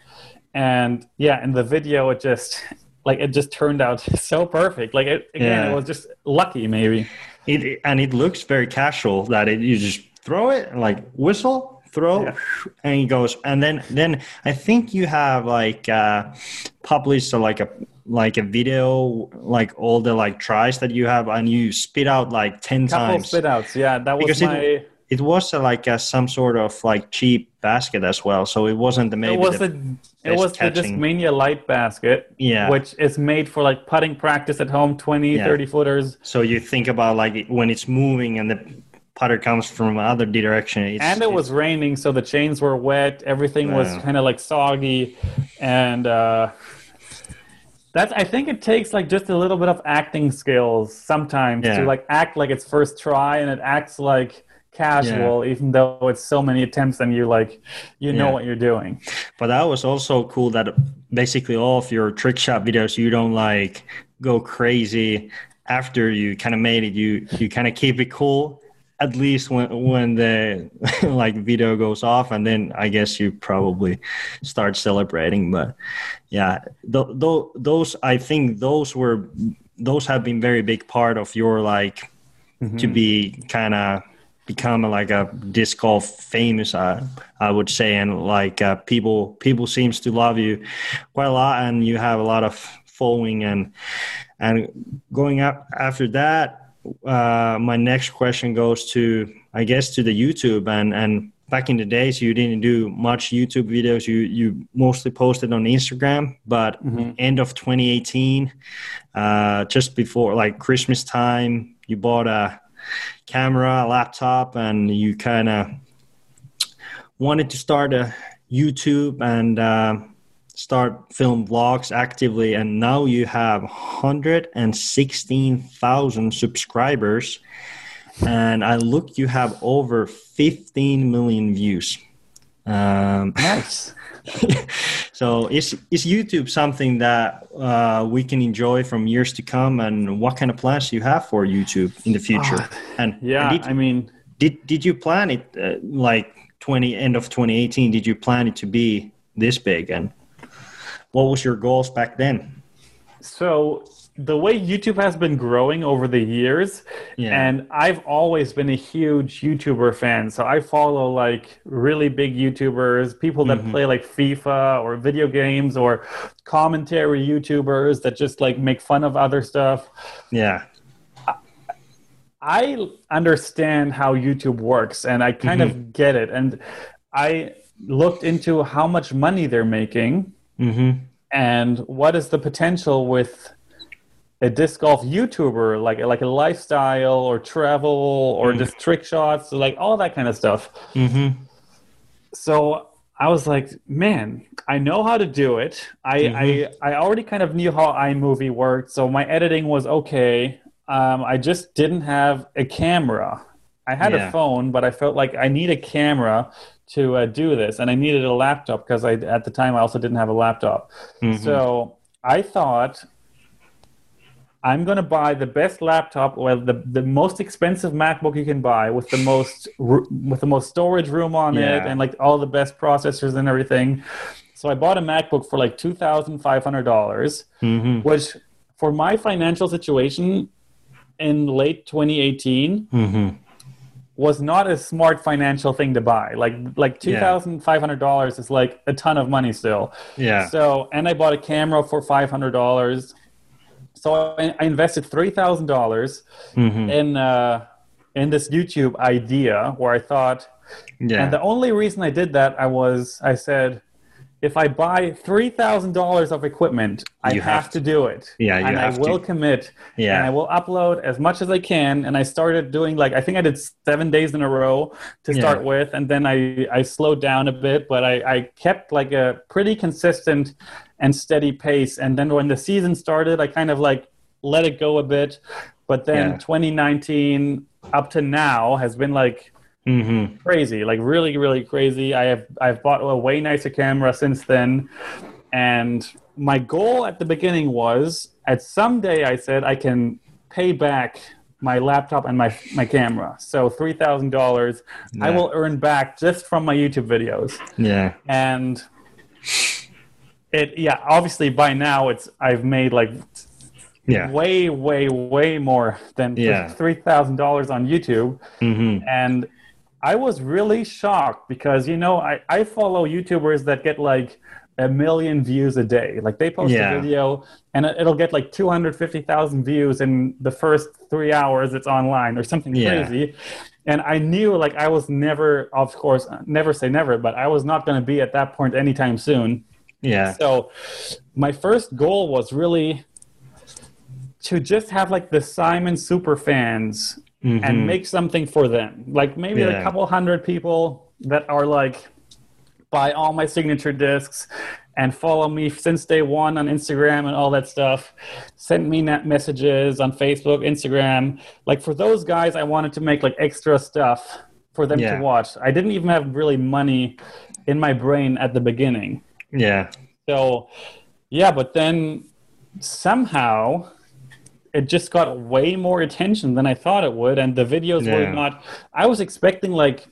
And yeah, in the video, it just, like, it just turned out so perfect. Like, it, again, Yeah. it was just lucky, maybe. It and it looks very casual that it you just throw it and like whistle throw Yeah. and it goes and then then I think you have like uh published a, like a like a video like all the like tries that you have and you spit out like 10 Couple times spit outs. Yeah, that was Because my. it was uh, like uh, some sort of like cheap basket as well so it wasn't the maybe it was the, the it was the catching. Discmania light basket, Yeah. which is made for like putting practice at home, 20, Yeah. 30 footers. so you think about like when it's moving and the putter comes from other direction it's, and it was raining, so the chains were wet. Everything was kind of like soggy, and uh, that's. I think it takes like just a little bit of acting skills sometimes Yeah. to like act like it's first try, and it acts like casual, even though it's so many attempts, and you like you know Yeah. what you're doing. But that was also cool that basically all of your trick shot videos, you don't like go crazy after you kind of made it. You you kind of keep it cool at least when when the like video goes off, and then I guess you probably start celebrating. But yeah, th- th- those I think those were those have been very big part of your like to mm-hmm. be kind of become like a disc golf famous uh, i would say and like uh, people people seems to love you quite a lot and you have a lot of following and and going up after that uh, my next question goes to i guess to the youtube and and back in the days you didn't do much youtube videos. You you mostly posted on instagram but end of 2018 uh, just before like christmas time you bought a camera, laptop, and you kind of wanted to start a YouTube and uh, start film vlogs actively. And now you have 116,000 subscribers. And I look, you have over 15 million views. Um, Nice. so is is YouTube something that uh, we can enjoy from years to come, and what kind of plans do you have for YouTube in the future? and Yeah, and did, I mean, did did you plan it uh, like twenty end of twenty eighteen? Did you plan it to be this big? And what was your goals back then? So the way YouTube has been growing over the years, Yeah. and I've always been a huge YouTuber fan. So I follow like really big YouTubers, people that Mm-hmm. play like FIFA or video games, or commentary YouTubers that just like make fun of other stuff. Yeah. I understand how YouTube works and I kind Mm-hmm. of get it. And I looked into how much money they're making Mm-hmm. and what is the potential with a disc golf YouTuber, like like a lifestyle or travel or just trick shots, like all that kind of stuff. Mm-hmm. So I was like, man, I know how to do it. I I, I already kind of knew how iMovie worked, so my editing was okay. Um, I just didn't have a camera. I had Yeah. a phone, but I felt like I need a camera to uh, do this, and I needed a laptop because I at the time I also didn't have a laptop. So I thought I'm going to buy the best laptop, well, the, the most expensive MacBook you can buy with the most with the most storage room on it and like all the best processors and everything. So I bought a MacBook for like two thousand five hundred dollars, Mm-hmm. which for my financial situation in late 2018 Mm-hmm. was not a smart financial thing to buy. Like like two Yeah. thousand five hundred dollars is like a ton of money still. Yeah. So, and I bought a camera for five hundred dollars. So I, I invested three thousand dollars Mm-hmm. in uh, in this YouTube idea where I thought, Yeah. and the only reason I did that I was I said, if I buy three thousand dollars of equipment, I have, have to do it. Yeah, you and I will to. commit. Yeah. and I will upload as much as I can. And I started doing like I think I did seven days in a row to Yeah. start with, and then I I slowed down a bit, but I I kept like a pretty consistent and steady pace. And then when the season started, I kind of like let it go a bit. But then Yeah. 2019 up to now has been like Mm-hmm. crazy, like really, really crazy. I have I've bought a way nicer camera since then, and my goal at the beginning was at someday I said I can pay back my laptop and my my camera. So three thousand dollars I will earn back just from my YouTube videos, Yeah. and it yeah obviously by now it's I've made like Yeah. way way way more than Yeah. three thousand dollars on YouTube Mm-hmm. and I was really shocked because you know I, I follow YouTubers that get like a million views a day. Like they post Yeah. a video and it- it'll get like two hundred fifty thousand views in the first three hours it's online or something Yeah. crazy. And I knew like I was never, of course, never say never, but I was not going to be at that point anytime soon. Yeah. So my first goal was really to just have like the Simon super fans Mhm. and make something for them. Like maybe Yeah. a couple hundred people that are like buy all my signature discs and follow me since day one on Instagram and all that stuff. Send me net messages on Facebook, Instagram. Like for those guys, I wanted to make like extra stuff for them Yeah. to watch. I didn't even have really money in my brain at the beginning. Yeah. So, yeah, but then somehow it just got way more attention than I thought it would, and the videos Yeah. were not. I was expecting like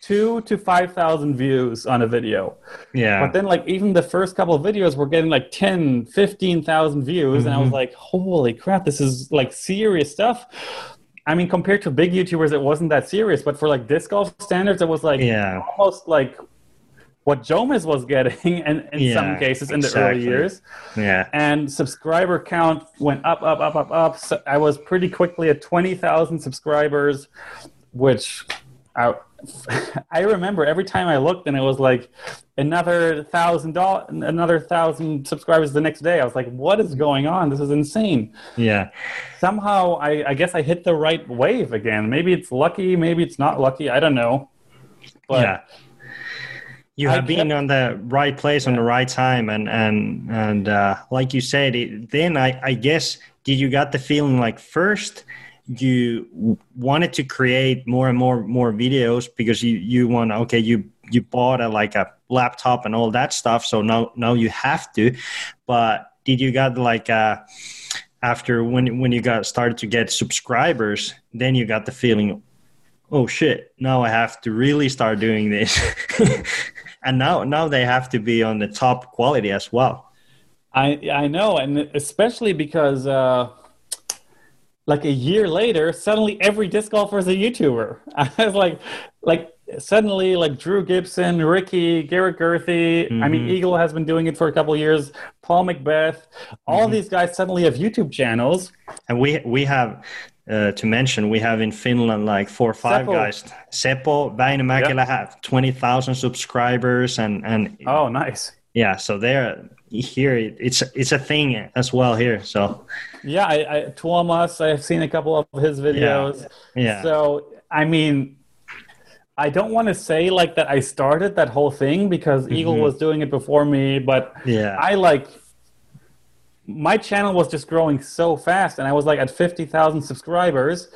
two to five thousand views on a video, Yeah. but then like even the first couple of videos were getting like 10, 15,000 views, and I Mm-hmm. was like, holy crap, this is like serious stuff. I mean, compared to big YouTubers, it wasn't that serious, but for like disc golf standards, it was like Yeah. almost like what Jomez was getting in, in some cases in the early years. yeah. And subscriber count went up, up, up, up, up. So I was pretty quickly at 20,000 subscribers, which I, I remember every time I looked and it was like another thousand dollars, another thousand subscribers the next day. I was like, what is going on? This is insane. Yeah. Somehow I, I guess I hit the right wave again. Maybe it's lucky, maybe it's not lucky. I don't know. But yeah. You have been on the right place on the right time, and and and uh, like you said, it, then I I guess did you got the feeling like first you wanted to create more and more more videos because you you want okay you you bought a like a laptop and all that stuff so now now you have to. But did you got like uh after when when you got started to get subscribers then you got the feeling oh shit now i have to really start doing this and now now they have to be on the top quality as well I I know, and especially because uh, like a year later, suddenly every disc golfer is a YouTuber. I was like, like suddenly like Drew Gibson, Ricky, Garrett Gurthie. I mean, Mhm. Eagle has been doing it for a couple of years. Paul McBeth. All Mhm. these guys suddenly have YouTube channels. And we we have uh, to mention we have in Finland like four or five Seppo. guys. Seppo Väinämäkelä have twenty thousand subscribers, and and Oh, nice. yeah, so they're here. It's it's a thing as well here. So Yeah, I, I Tuomas, I've seen a couple of his videos. yeah, So, I mean, I don't want to say like that I started that whole thing because Eagle Mhm. was doing it before me, but yeah, I like my channel was just growing so fast and I was like at 50,000 subscribers.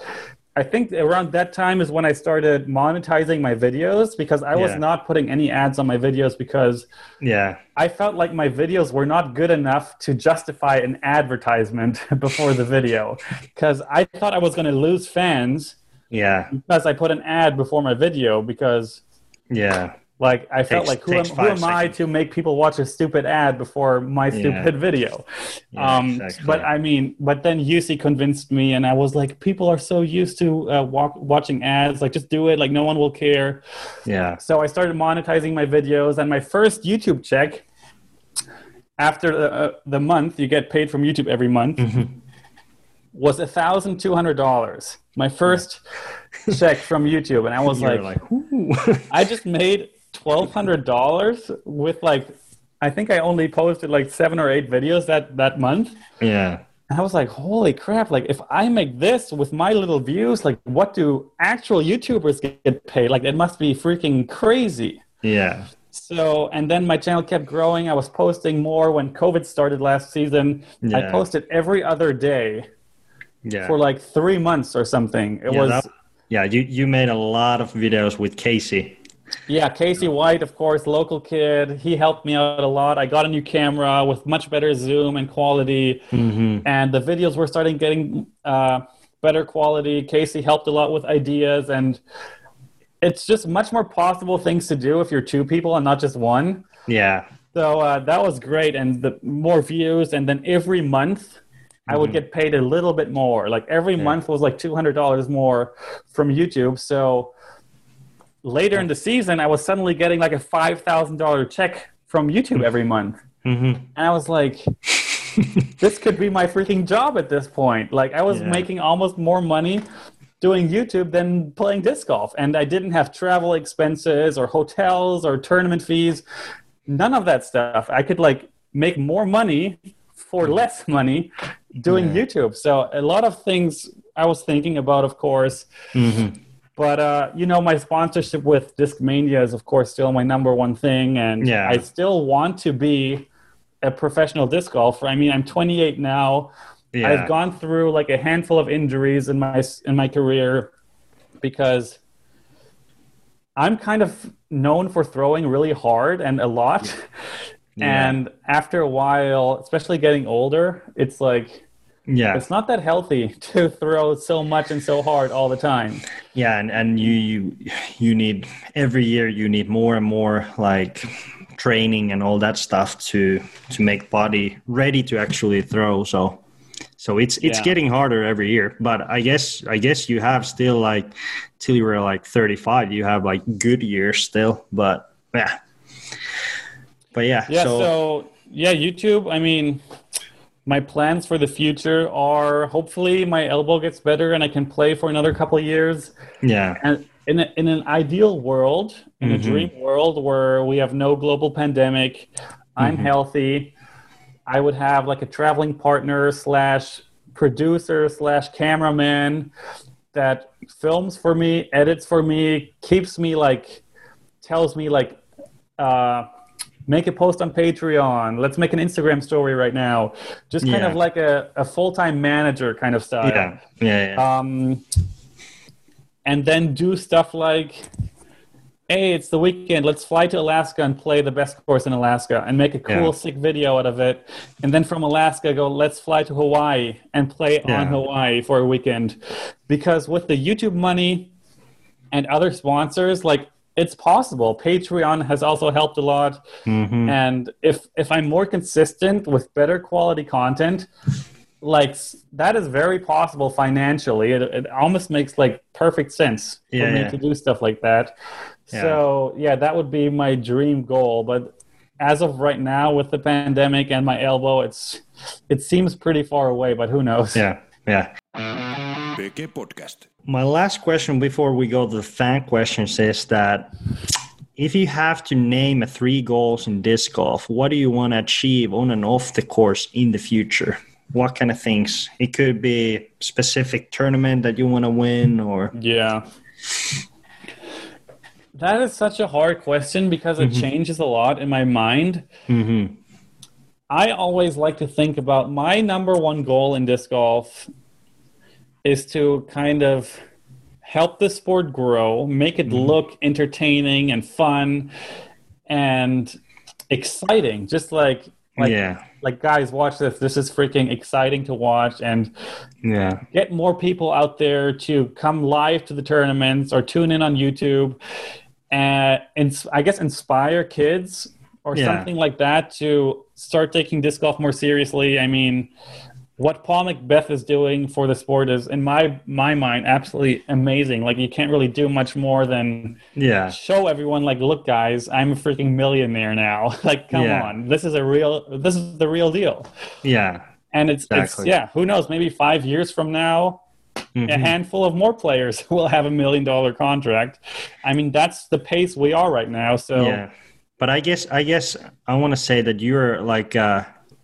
I think around that time is when I started monetizing my videos because I was Yeah. not putting any ads on my videos because yeah, I felt like my videos were not good enough to justify an advertisement before the video because I thought I was going to lose fans yeah, because I put an ad before my video because yeah, like I felt like who am, who am I to make people watch a stupid ad before my Yeah. stupid video? Yeah, um, exactly. But I mean, but then UC convinced me, and I was like, people are so used to uh, walk, watching ads, like just do it, like no one will care. yeah, So I started monetizing my videos, and my first YouTube check after the, uh, the month you get paid from YouTube every month was a thousand two hundred dollars. My first check from YouTube, and I was You're like, like, I just made twelve hundred dollars with like, I think I only posted like seven or eight videos that that month. yeah, And I was like, holy crap! Like, if I make this with my little views, like, what do actual YouTubers get paid? Like, it must be freaking crazy. yeah, So, and then my channel kept growing. I was posting more when COVID started last season. Yeah. I posted every other day yeah. for like three months or something. It yeah, was, that- yeah, you you made a lot of videos with Casey. Yeah, Casey White, of course, local kid. He helped me out a lot. I got a new camera with much better zoom and quality, Mm-hmm. and the videos were starting getting uh, better quality. Casey helped a lot with ideas, and it's just much more possible things to do if you're two people and not just one. Yeah, So uh, that was great, and the more views, and then every month I would get paid a little bit more. Like every month was like two hundred dollars more from YouTube. So later in the season, I was suddenly getting like a five thousand dollar check from YouTube every month, mm-hmm. and I was like, "This could be my freaking job at this point." Like I was Yeah. making almost more money doing YouTube than playing disc golf, and I didn't have travel expenses or hotels or tournament fees none of that stuff. I could like make more money for less money doing Yeah. YouTube. So a lot of things I was thinking about, of course. Mm-hmm. But uh, you know, my sponsorship with Discmania is, of course, still my number one thing, and Yeah. I still want to be a professional disc golfer. I mean, I'm 28 now. yeah, I've gone through like a handful of injuries in my in my career because I'm kind of known for throwing really hard and a lot. Yeah. And after a while, especially getting older, it's like yeah, it's not that healthy to throw so much and so hard all the time. yeah, and and you you you need every year you need more and more like training and all that stuff to to make body ready to actually throw. So so it's it's Yeah. getting harder every year. But I guess I guess you have still like till you were like 35, you have like good years still. But yeah, but yeah, Yeah, so, yeah, YouTube, I mean, my plans for the future are hopefully my elbow gets better and I can play for another couple of years. yeah, And in, a, in an ideal world, in a Mhm. dream world where we have no global pandemic, I'm Mhm. healthy, I would have like a traveling partner slash producer slash cameraman that films for me, edits for me, keeps me like, tells me like, uh, make a post on Patreon. Let's make an Instagram story right now. Just kind Yeah. of like a, a full time manager kind of style yeah, yeah, yeah. um, and then do stuff like hey it's the weekend let's fly to alaska and play the best course in alaska and make a cool Yeah. sick video out of it and then from alaska go let's fly to hawaii and play on hawaii for a weekend because with the youtube money and other sponsors like it's possible. Patreon has also helped a lot, Mhm. and if if I'm more consistent with better quality content, like that is very possible financially. It, it almost makes like perfect sense for me yeah. to do stuff like that. Yeah. So yeah, that would be my dream goal. But as of right now, with the pandemic and my elbow, it's it seems pretty far away. But who knows? Yeah, yeah. PK Podcast. My last question before we go to the fan questions is that if you have to name three goals in disc golf, what do you want to achieve on and off the course in the future? What kind of things? It could be specific tournament that you want to win, or Yeah. That is such a hard question because it changes a lot in my mind. Mhm. I always like to think about my number one goal in disc golf is to kind of help the sport grow, make it mm-hmm. look entertaining and fun and exciting. Just like like yeah, like guys watch this. This is freaking exciting to watch and yeah, get more people out there to come live to the tournaments or tune in on YouTube and I guess inspire kids or Yeah. something like that to start taking disc golf more seriously. I mean, what Paul McBeth is doing for the sport is, in my my mind, absolutely amazing. Like you can't really do much more than yeah, show everyone, like, look, guys, I'm a freaking millionaire now. like, come Yeah. on, this is a real, this is the real deal yeah, and it's, Exactly. it's yeah who knows maybe five years from now a Mhm. handful of more players will have a million dollar contract i mean that's the pace we are right now so yeah. But I guess I guess I want to say that you're like uh,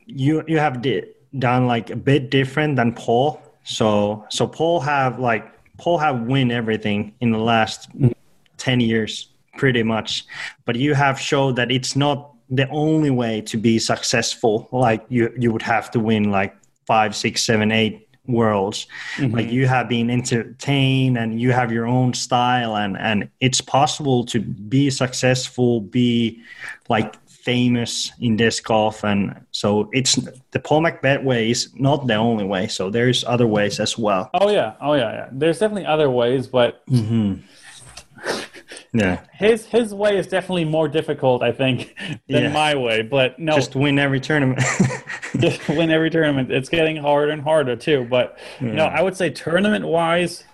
you you have di- done like a bit different than Paul. So so Paul have like Paul have win everything in the last ten years pretty much, but you have showed that it's not the only way to be successful. Like you you would have to win like five, six, seven, eight worlds mm-hmm. like you have been entertained and you have your own style and and it's possible to be successful be like famous in disc golf and so it's the Paul McBeth way is not the only way so there's other ways as well oh yeah oh yeah yeah there's definitely other ways but mm-hmm. yeah his his way is definitely more difficult i think than Yeah. my way but no just win every tournament just win every tournament. It's getting harder and harder too. But no, I would say tournament wise,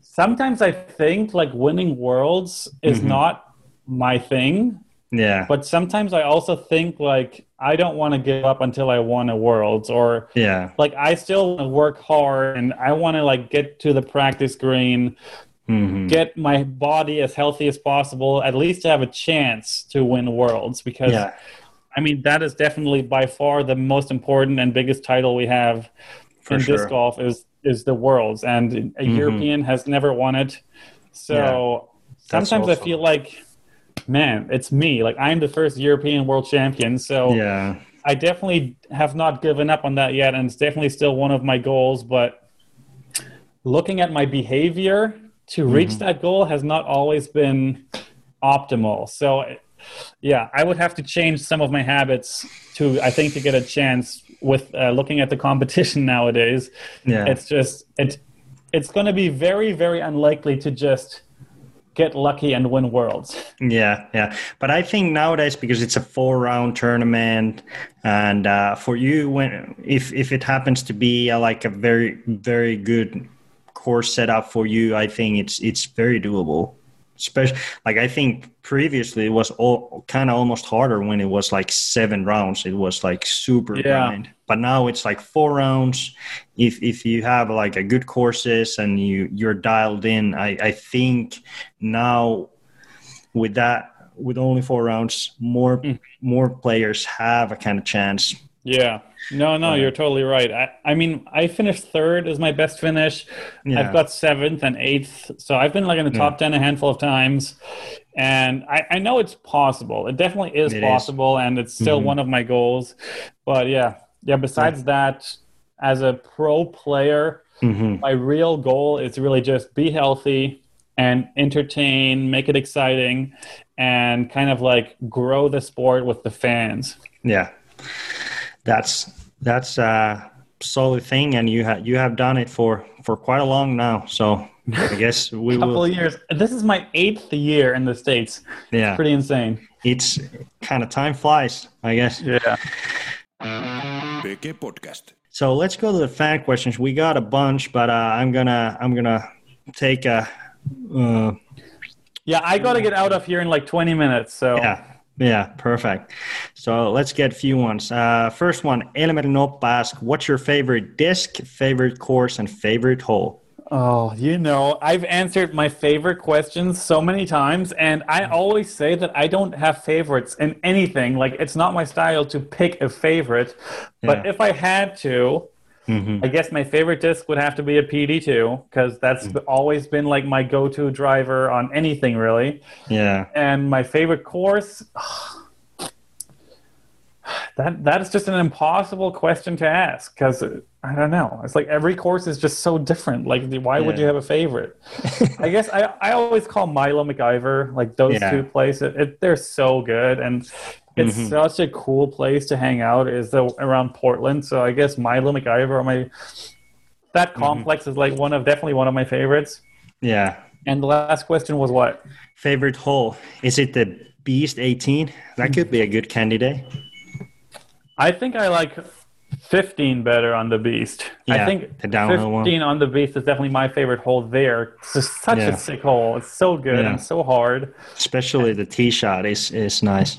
sometimes I think like winning worlds is mm-hmm. not my thing. Yeah But sometimes I also think like I don't want to give up until I won a worlds or yeah like I still want to work hard and I want to like get to the practice green, Mhm. get my body as healthy as possible, at least to have a chance to win worlds because yeah I mean, that is definitely by far the most important and biggest title we have For in sure. disc golf is is the worlds, and a European has never won it. So That's sometimes I feel like, man, it's me. Like I'm the first European world champion. So yeah I definitely have not given up on that yet, and it's definitely still one of my goals. But looking at my behavior to reach that goal has not always been optimal. So, yeah, I would have to change some of my habits to, I think, to get a chance with uh, looking at the competition nowadays. yeah It's just it's it's going to be very very unlikely to just get lucky and win worlds. Yeah, yeah. But I think nowadays because it's a four round tournament, and uh, for you, when if if it happens to be uh, like a very very good course setup for you, I think it's it's very doable. Especially like I think previously it was all kind of almost harder when it was like seven rounds. It was like super Yeah. grind. But now it's like four rounds. If if you have like a good courses and you you're dialed in, I I think now with that with only four rounds more Hmm. more players have a kind of chance Yeah. No, no, you're totally right. I, I mean, I finished third is my best finish. Yeah. I've got seventh and eighth. So I've been like in the top 10 a handful of times. And I, I know it's possible. It definitely is It is. Mm-hmm. possible. And it's still one of my goals. But yeah, yeah, besides that, as a pro player, Mm-hmm. my real goal is really just be healthy and entertain, make it exciting, and kind of like grow the sport with the fans. yeah that's that's a solid thing and you have you have done it for for quite a long now so I guess we couple will. of years. This is my eighth year in the states. Yeah, Pretty insane. it's kind of time flies. I guess. Yeah. PK Podcast. So let's go to the fan questions. We got a bunch, but uh, I'm gonna I'm gonna take a. Uh, Yeah, I got to get out of here in like 20 minutes. So yeah, yeah, perfect. So let's get a few ones. Uh, first one, Elmer Noppa asks, "What's your favorite disc, favorite course, and favorite hole?" Oh, you know, I've answered my favorite questions so many times, and I always say that I don't have favorites in anything. Like, it's not my style to pick a favorite. But Yeah. if I had to, Mm-hmm. I guess my favorite disc would have to be a PD2 because that's mm. always been like my go to driver on anything, really. Yeah, And my favorite course. That that is just an impossible question to ask because uh, I don't know. It's like every course is just so different. Like, why would you have a favorite? I guess I, I always call Milo McIver like those Yeah. two places. It, they're so good, and it's Mhm. such a cool place to hang out. Is the, around Portland, so I guess Milo McIver are my that Mm-hmm. complex is like one of definitely one of my favorites. yeah. And the last question was what? Favorite hole? Is it the Beast 18? That could be a good candidate. I think I like 15 better on the Beast. Yeah, I think the downhill one. 15 on the Beast is definitely my favorite hole there. It's just such Yeah. a sick hole. It's so good Yeah. and so hard. Especially the tee shot is is nice.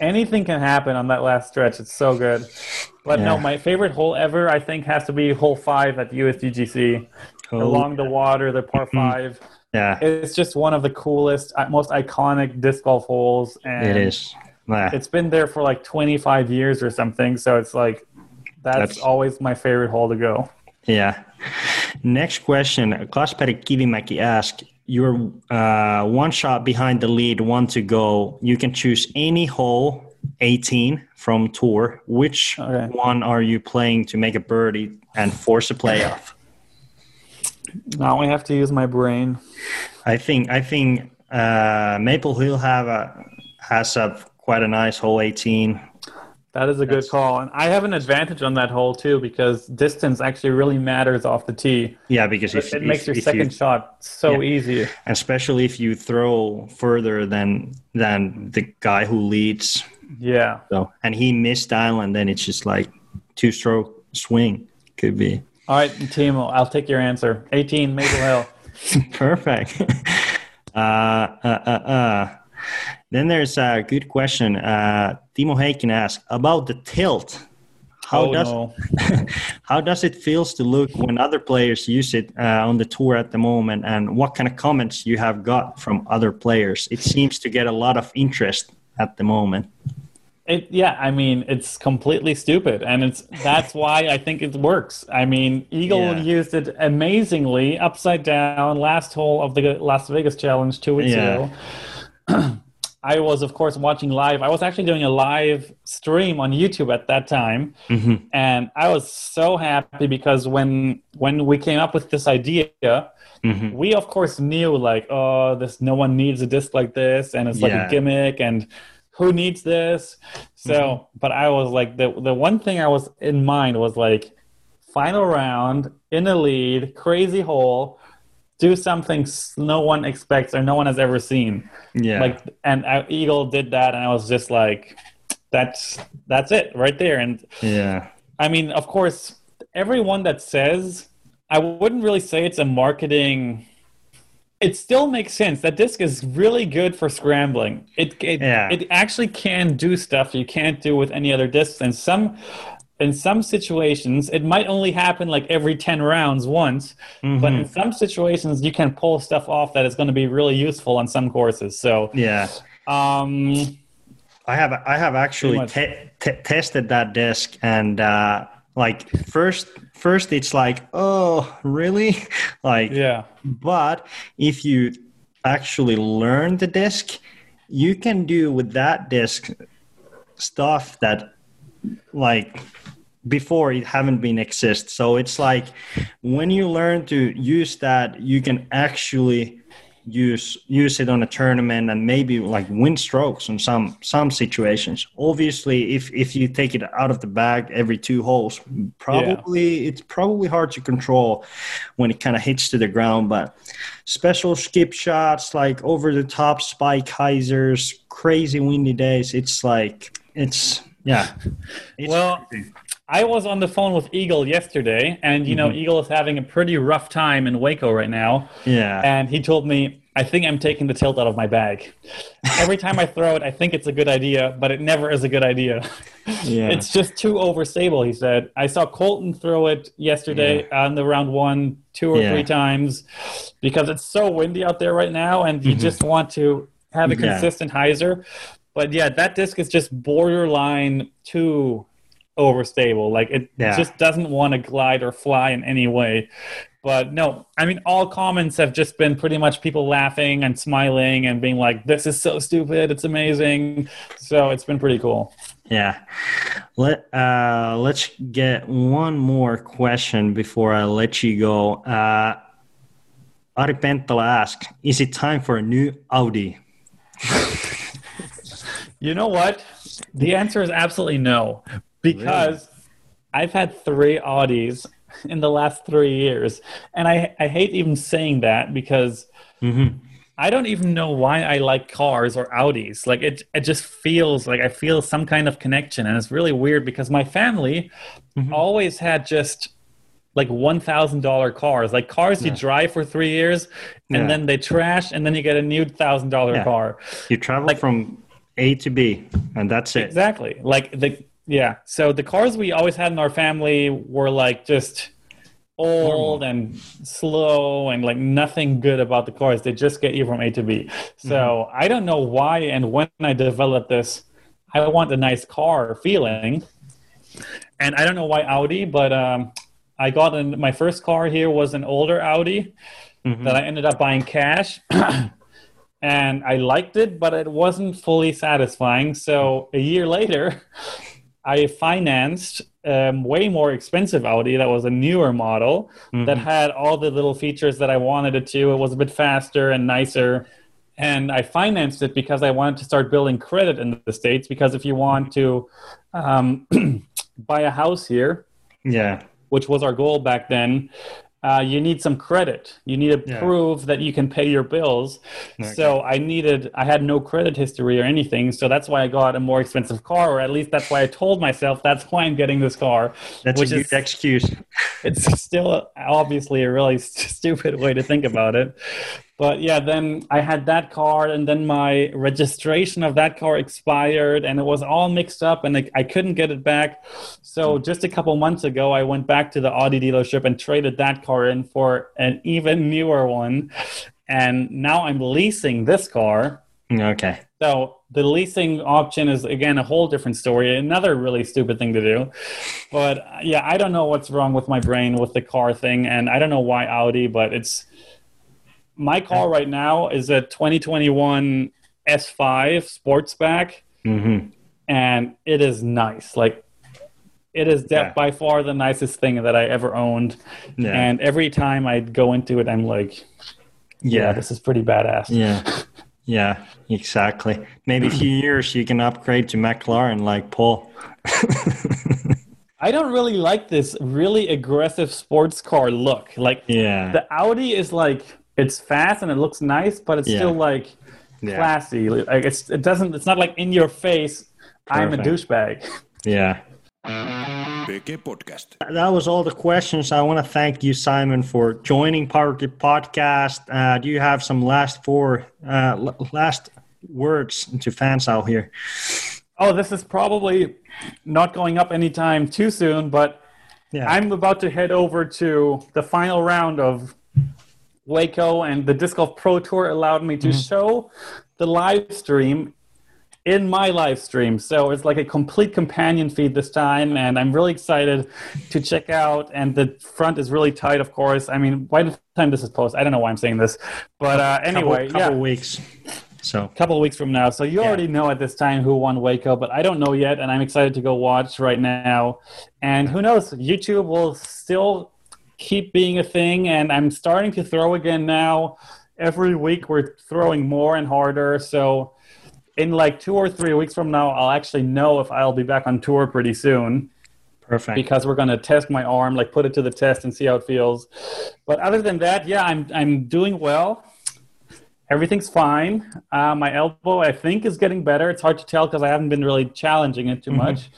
Anything can happen on that last stretch. It's so good. But no, my favorite hole ever, I think, has to be hole five at the USDGC. Oh, Along the water, the par Mm-hmm. five. yeah, It's just one of the coolest, uh, most iconic disc golf holes. And it is. Yeah. It's been there for like 25 years or something. So it's like, that's, That's- always my favorite hole to go. Yeah. Next question. Kasperi Kivimäki asked, you're uh, one shot behind the lead, one to go. You can choose any hole 18 from tour. Which Okay. one are you playing to make a birdie and force a playoff? Now I have to use my brain. I think I think uh, Maple Hill have a has a quite a nice hole 18. That is a good call. And I have an advantage on that hole too because distance actually really matters off the tee. Yeah, because if It, if- makes your second you, shot so Yeah. easy. especially if you throw further than than the guy who leads Yeah. So and he missed island, and then it's just like two stroke swing could be All right, Timo, I'll take your answer. 18 Maple Hill. perfect. uh, uh, uh, uh. Then there's a good question. Uh, Timo Heikin asks about the tilt. How oh, does no. how does it feels to look when other players use it uh, on the tour at the moment, and what kind of comments you have got from other players? It seems to get a lot of interest at the moment. It, yeah, I mean, it's completely stupid, and it's that's why I think it works. I mean, Eagle Yeah. used it amazingly upside down last hole of the Las Vegas Challenge two weeks Yeah. ago. I was, of course, watching live. I was actually doing a live stream on YouTube at that time, Mhm. and I was so happy because when when we came up with this idea, Mhm. we of course knew like, oh, this no one needs a disc like this, and it's like Yeah. a gimmick, and who needs this? So, Mm-hmm. but I was like, the the one thing I was in mind was like, final round in the lead, crazy hole, do something no one expects or no one has ever seen. Yeah, Like, and uh, Eagle did that, and I was just like, that's that's it right there, and yeah, I mean, of course, everyone that says, I wouldn't really say it's a marketing. It still makes sense. That disc is really good for scrambling. It it, Yeah. it actually can do stuff you can't do with any other discs. And some in some situations, it might only happen like every ten rounds once. But in some situations, you can pull stuff off that is going to be really useful on some courses. So, yeah. um, I have I have actually te- te- tested that disc and uh, like first first it's like oh really like yeah, but if you actually learn the disc you can do with that disc stuff that like before it haven't been exist so it's like when you learn to use that you can actually use use it on a tournament and maybe like win strokes in some some situations. Obviously, if if you take it out of the bag every two holes, probably it's probably hard to control when it kind of hits to the ground. But special skip shots like over the top spike hyzers, crazy windy days, it's like it's yeah. It's Well, crazy. I was on the phone with Eagle yesterday, and you know, Eagle is having a pretty rough time in Waco right now. yeah. And he told me, I think I'm taking the tilt out of my bag. Every time I throw it, I think it's a good idea, but it never is a good idea. Yeah. It's just too overstable, he said. I saw Colton throw it yesterday on the round one, two or Yeah. three times because it's so windy out there right now, and you just want to have a Mm-hmm. Yeah. consistent hyzer. But yeah, that disc is just borderline too overstable. Like it Yeah. just doesn't want to glide or fly in any way. But no, I mean, all comments have just been pretty much people laughing and smiling and being like, "This is so stupid! It's amazing!" So it's been pretty cool. Yeah. Let uh let's get one more question before I let you go. Uh Ari Penttala asks, is it time for a new Audi? You know what? The answer is absolutely no, because I've had three Audis in the last three years, and I I hate even saying that because Mm-hmm. I don't even know why I like cars or Audis. Like it, it just feels like I feel some kind of connection, and it's really weird because my family Mm-hmm. always had just like one thousand dollar cars, like cars you drive for three years, and Yeah. then they trash, and then you get a new thousand dollar Yeah. car. You travel like, from A to B and that's it. Exactly. Like the yeah. So the cars we always had in our family were like just old and slow and like nothing good about the cars. They just get you from A to B. So I don't know why and when I developed this, I want a nice car feeling. And I don't know why Audi, but um, I got in my first car here was an older Audi that I ended up buying cash. and I liked it, but it wasn't fully satisfying. So a year later, I financed um, way more expensive Audi that was a newer model that had all the little features that I wanted it to. It was a bit faster and nicer. And I financed it because I wanted to start building credit in the States. Because if you want to um, buy a house here, Yeah. which was our goal back then, uh, you need some credit. You need to Yeah. prove that you can pay your bills. So I needed, I had no credit history or anything. So that's why I got a more expensive car, or at least that's why I told myself that's why I'm getting this car. That's which a is excuse. it's still obviously a really st- stupid way to think about it. But yeah, then I had that car, and then my registration of that car expired, and it was all mixed up, and I, I couldn't get it back. So just a couple months ago, I went back to the Audi dealership and traded that car in for an even newer one. And now I'm leasing this car. Okay. So the leasing option is again a whole different story, another really stupid thing to do. But uh, yeah, I don't know what's wrong with my brain with the car thing, and I don't know why Audi, but it's my car right now is a 2021 S5 Sportsback, Mm-hmm. and it is nice. Like it is Yeah. by far the nicest thing that I ever owned. Yeah. And every time I go into it, I'm like, yeah, yeah. this is pretty badass. Yeah. Yeah, exactly. Maybe a few years you can upgrade to McLaren like Paul. I don't really like this really aggressive sports car look. Like yeah. the Audi is like it's fast and it looks nice, but it's Yeah. still like yeah. classy. Like it's it doesn't it's not like in your face. I'm a douchebag. Yeah. Podcast. That was all the questions. I want to thank you, Simon, for joining Power Grip Podcast. Uh, do you have some last four uh, l- last words to fans out here? Oh, this is probably not going up anytime too soon, but Yeah. I'm about to head over to the final round of Waco, and the Disc Golf Pro Tour allowed me to show the live stream in my live stream. So it's like a complete companion feed this time, and I'm really excited to check out. And the front is really tight, of course. I mean, by the time this is posted, I don't know why I'm saying this, but uh, anyway, couple, couple yeah weeks. So couple of weeks from now. So you already know at this time who won Waco, but I don't know yet, and I'm excited to go watch right now. And who knows, YouTube will still keep being a thing, and I'm starting to throw again now. every week we're throwing more and harder. So in like two or three weeks from now, I'll actually know if I'll be back on tour pretty soon. Perfect. Because we're going to test my arm, like put it to the test and see how it feels. But other than that, yeah, I'm I'm doing well. Everything's fine. Uh, my elbow, I think, is getting better. It's hard to tell because I haven't been really challenging it too mm-hmm. much.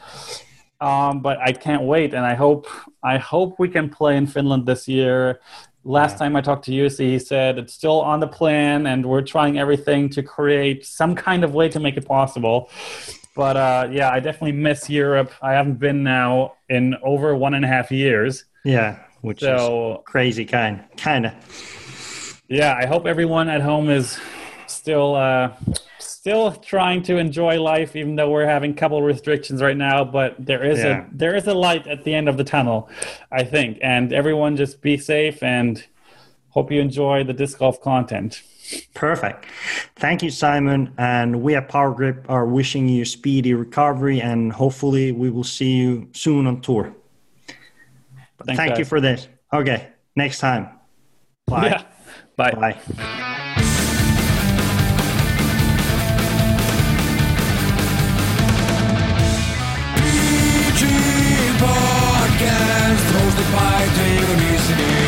Um, but I can't wait, and I hope I hope we can play in Finland this year. Last yeah. time I talked to Jussi, he said it's still on the plan, and we're trying everything to create some kind of way to make it possible. But uh, yeah, I definitely miss Europe. I haven't been now in over one and a half years. Yeah, which so, is crazy, kind, kind of. Yeah, I hope everyone at home is still uh, still trying to enjoy life, even though we're having a couple restrictions right now. But there is yeah. a there is a light at the end of the tunnel, I think. And everyone just be safe and hope you enjoy the disc golf content. Perfect. Thank you, Simon. And we at Power Grip are wishing you speedy recovery and hopefully we will see you soon on tour. Thank guys. you for this. Okay. Next time. Bye. Yeah. Bye. Bye. the pie to your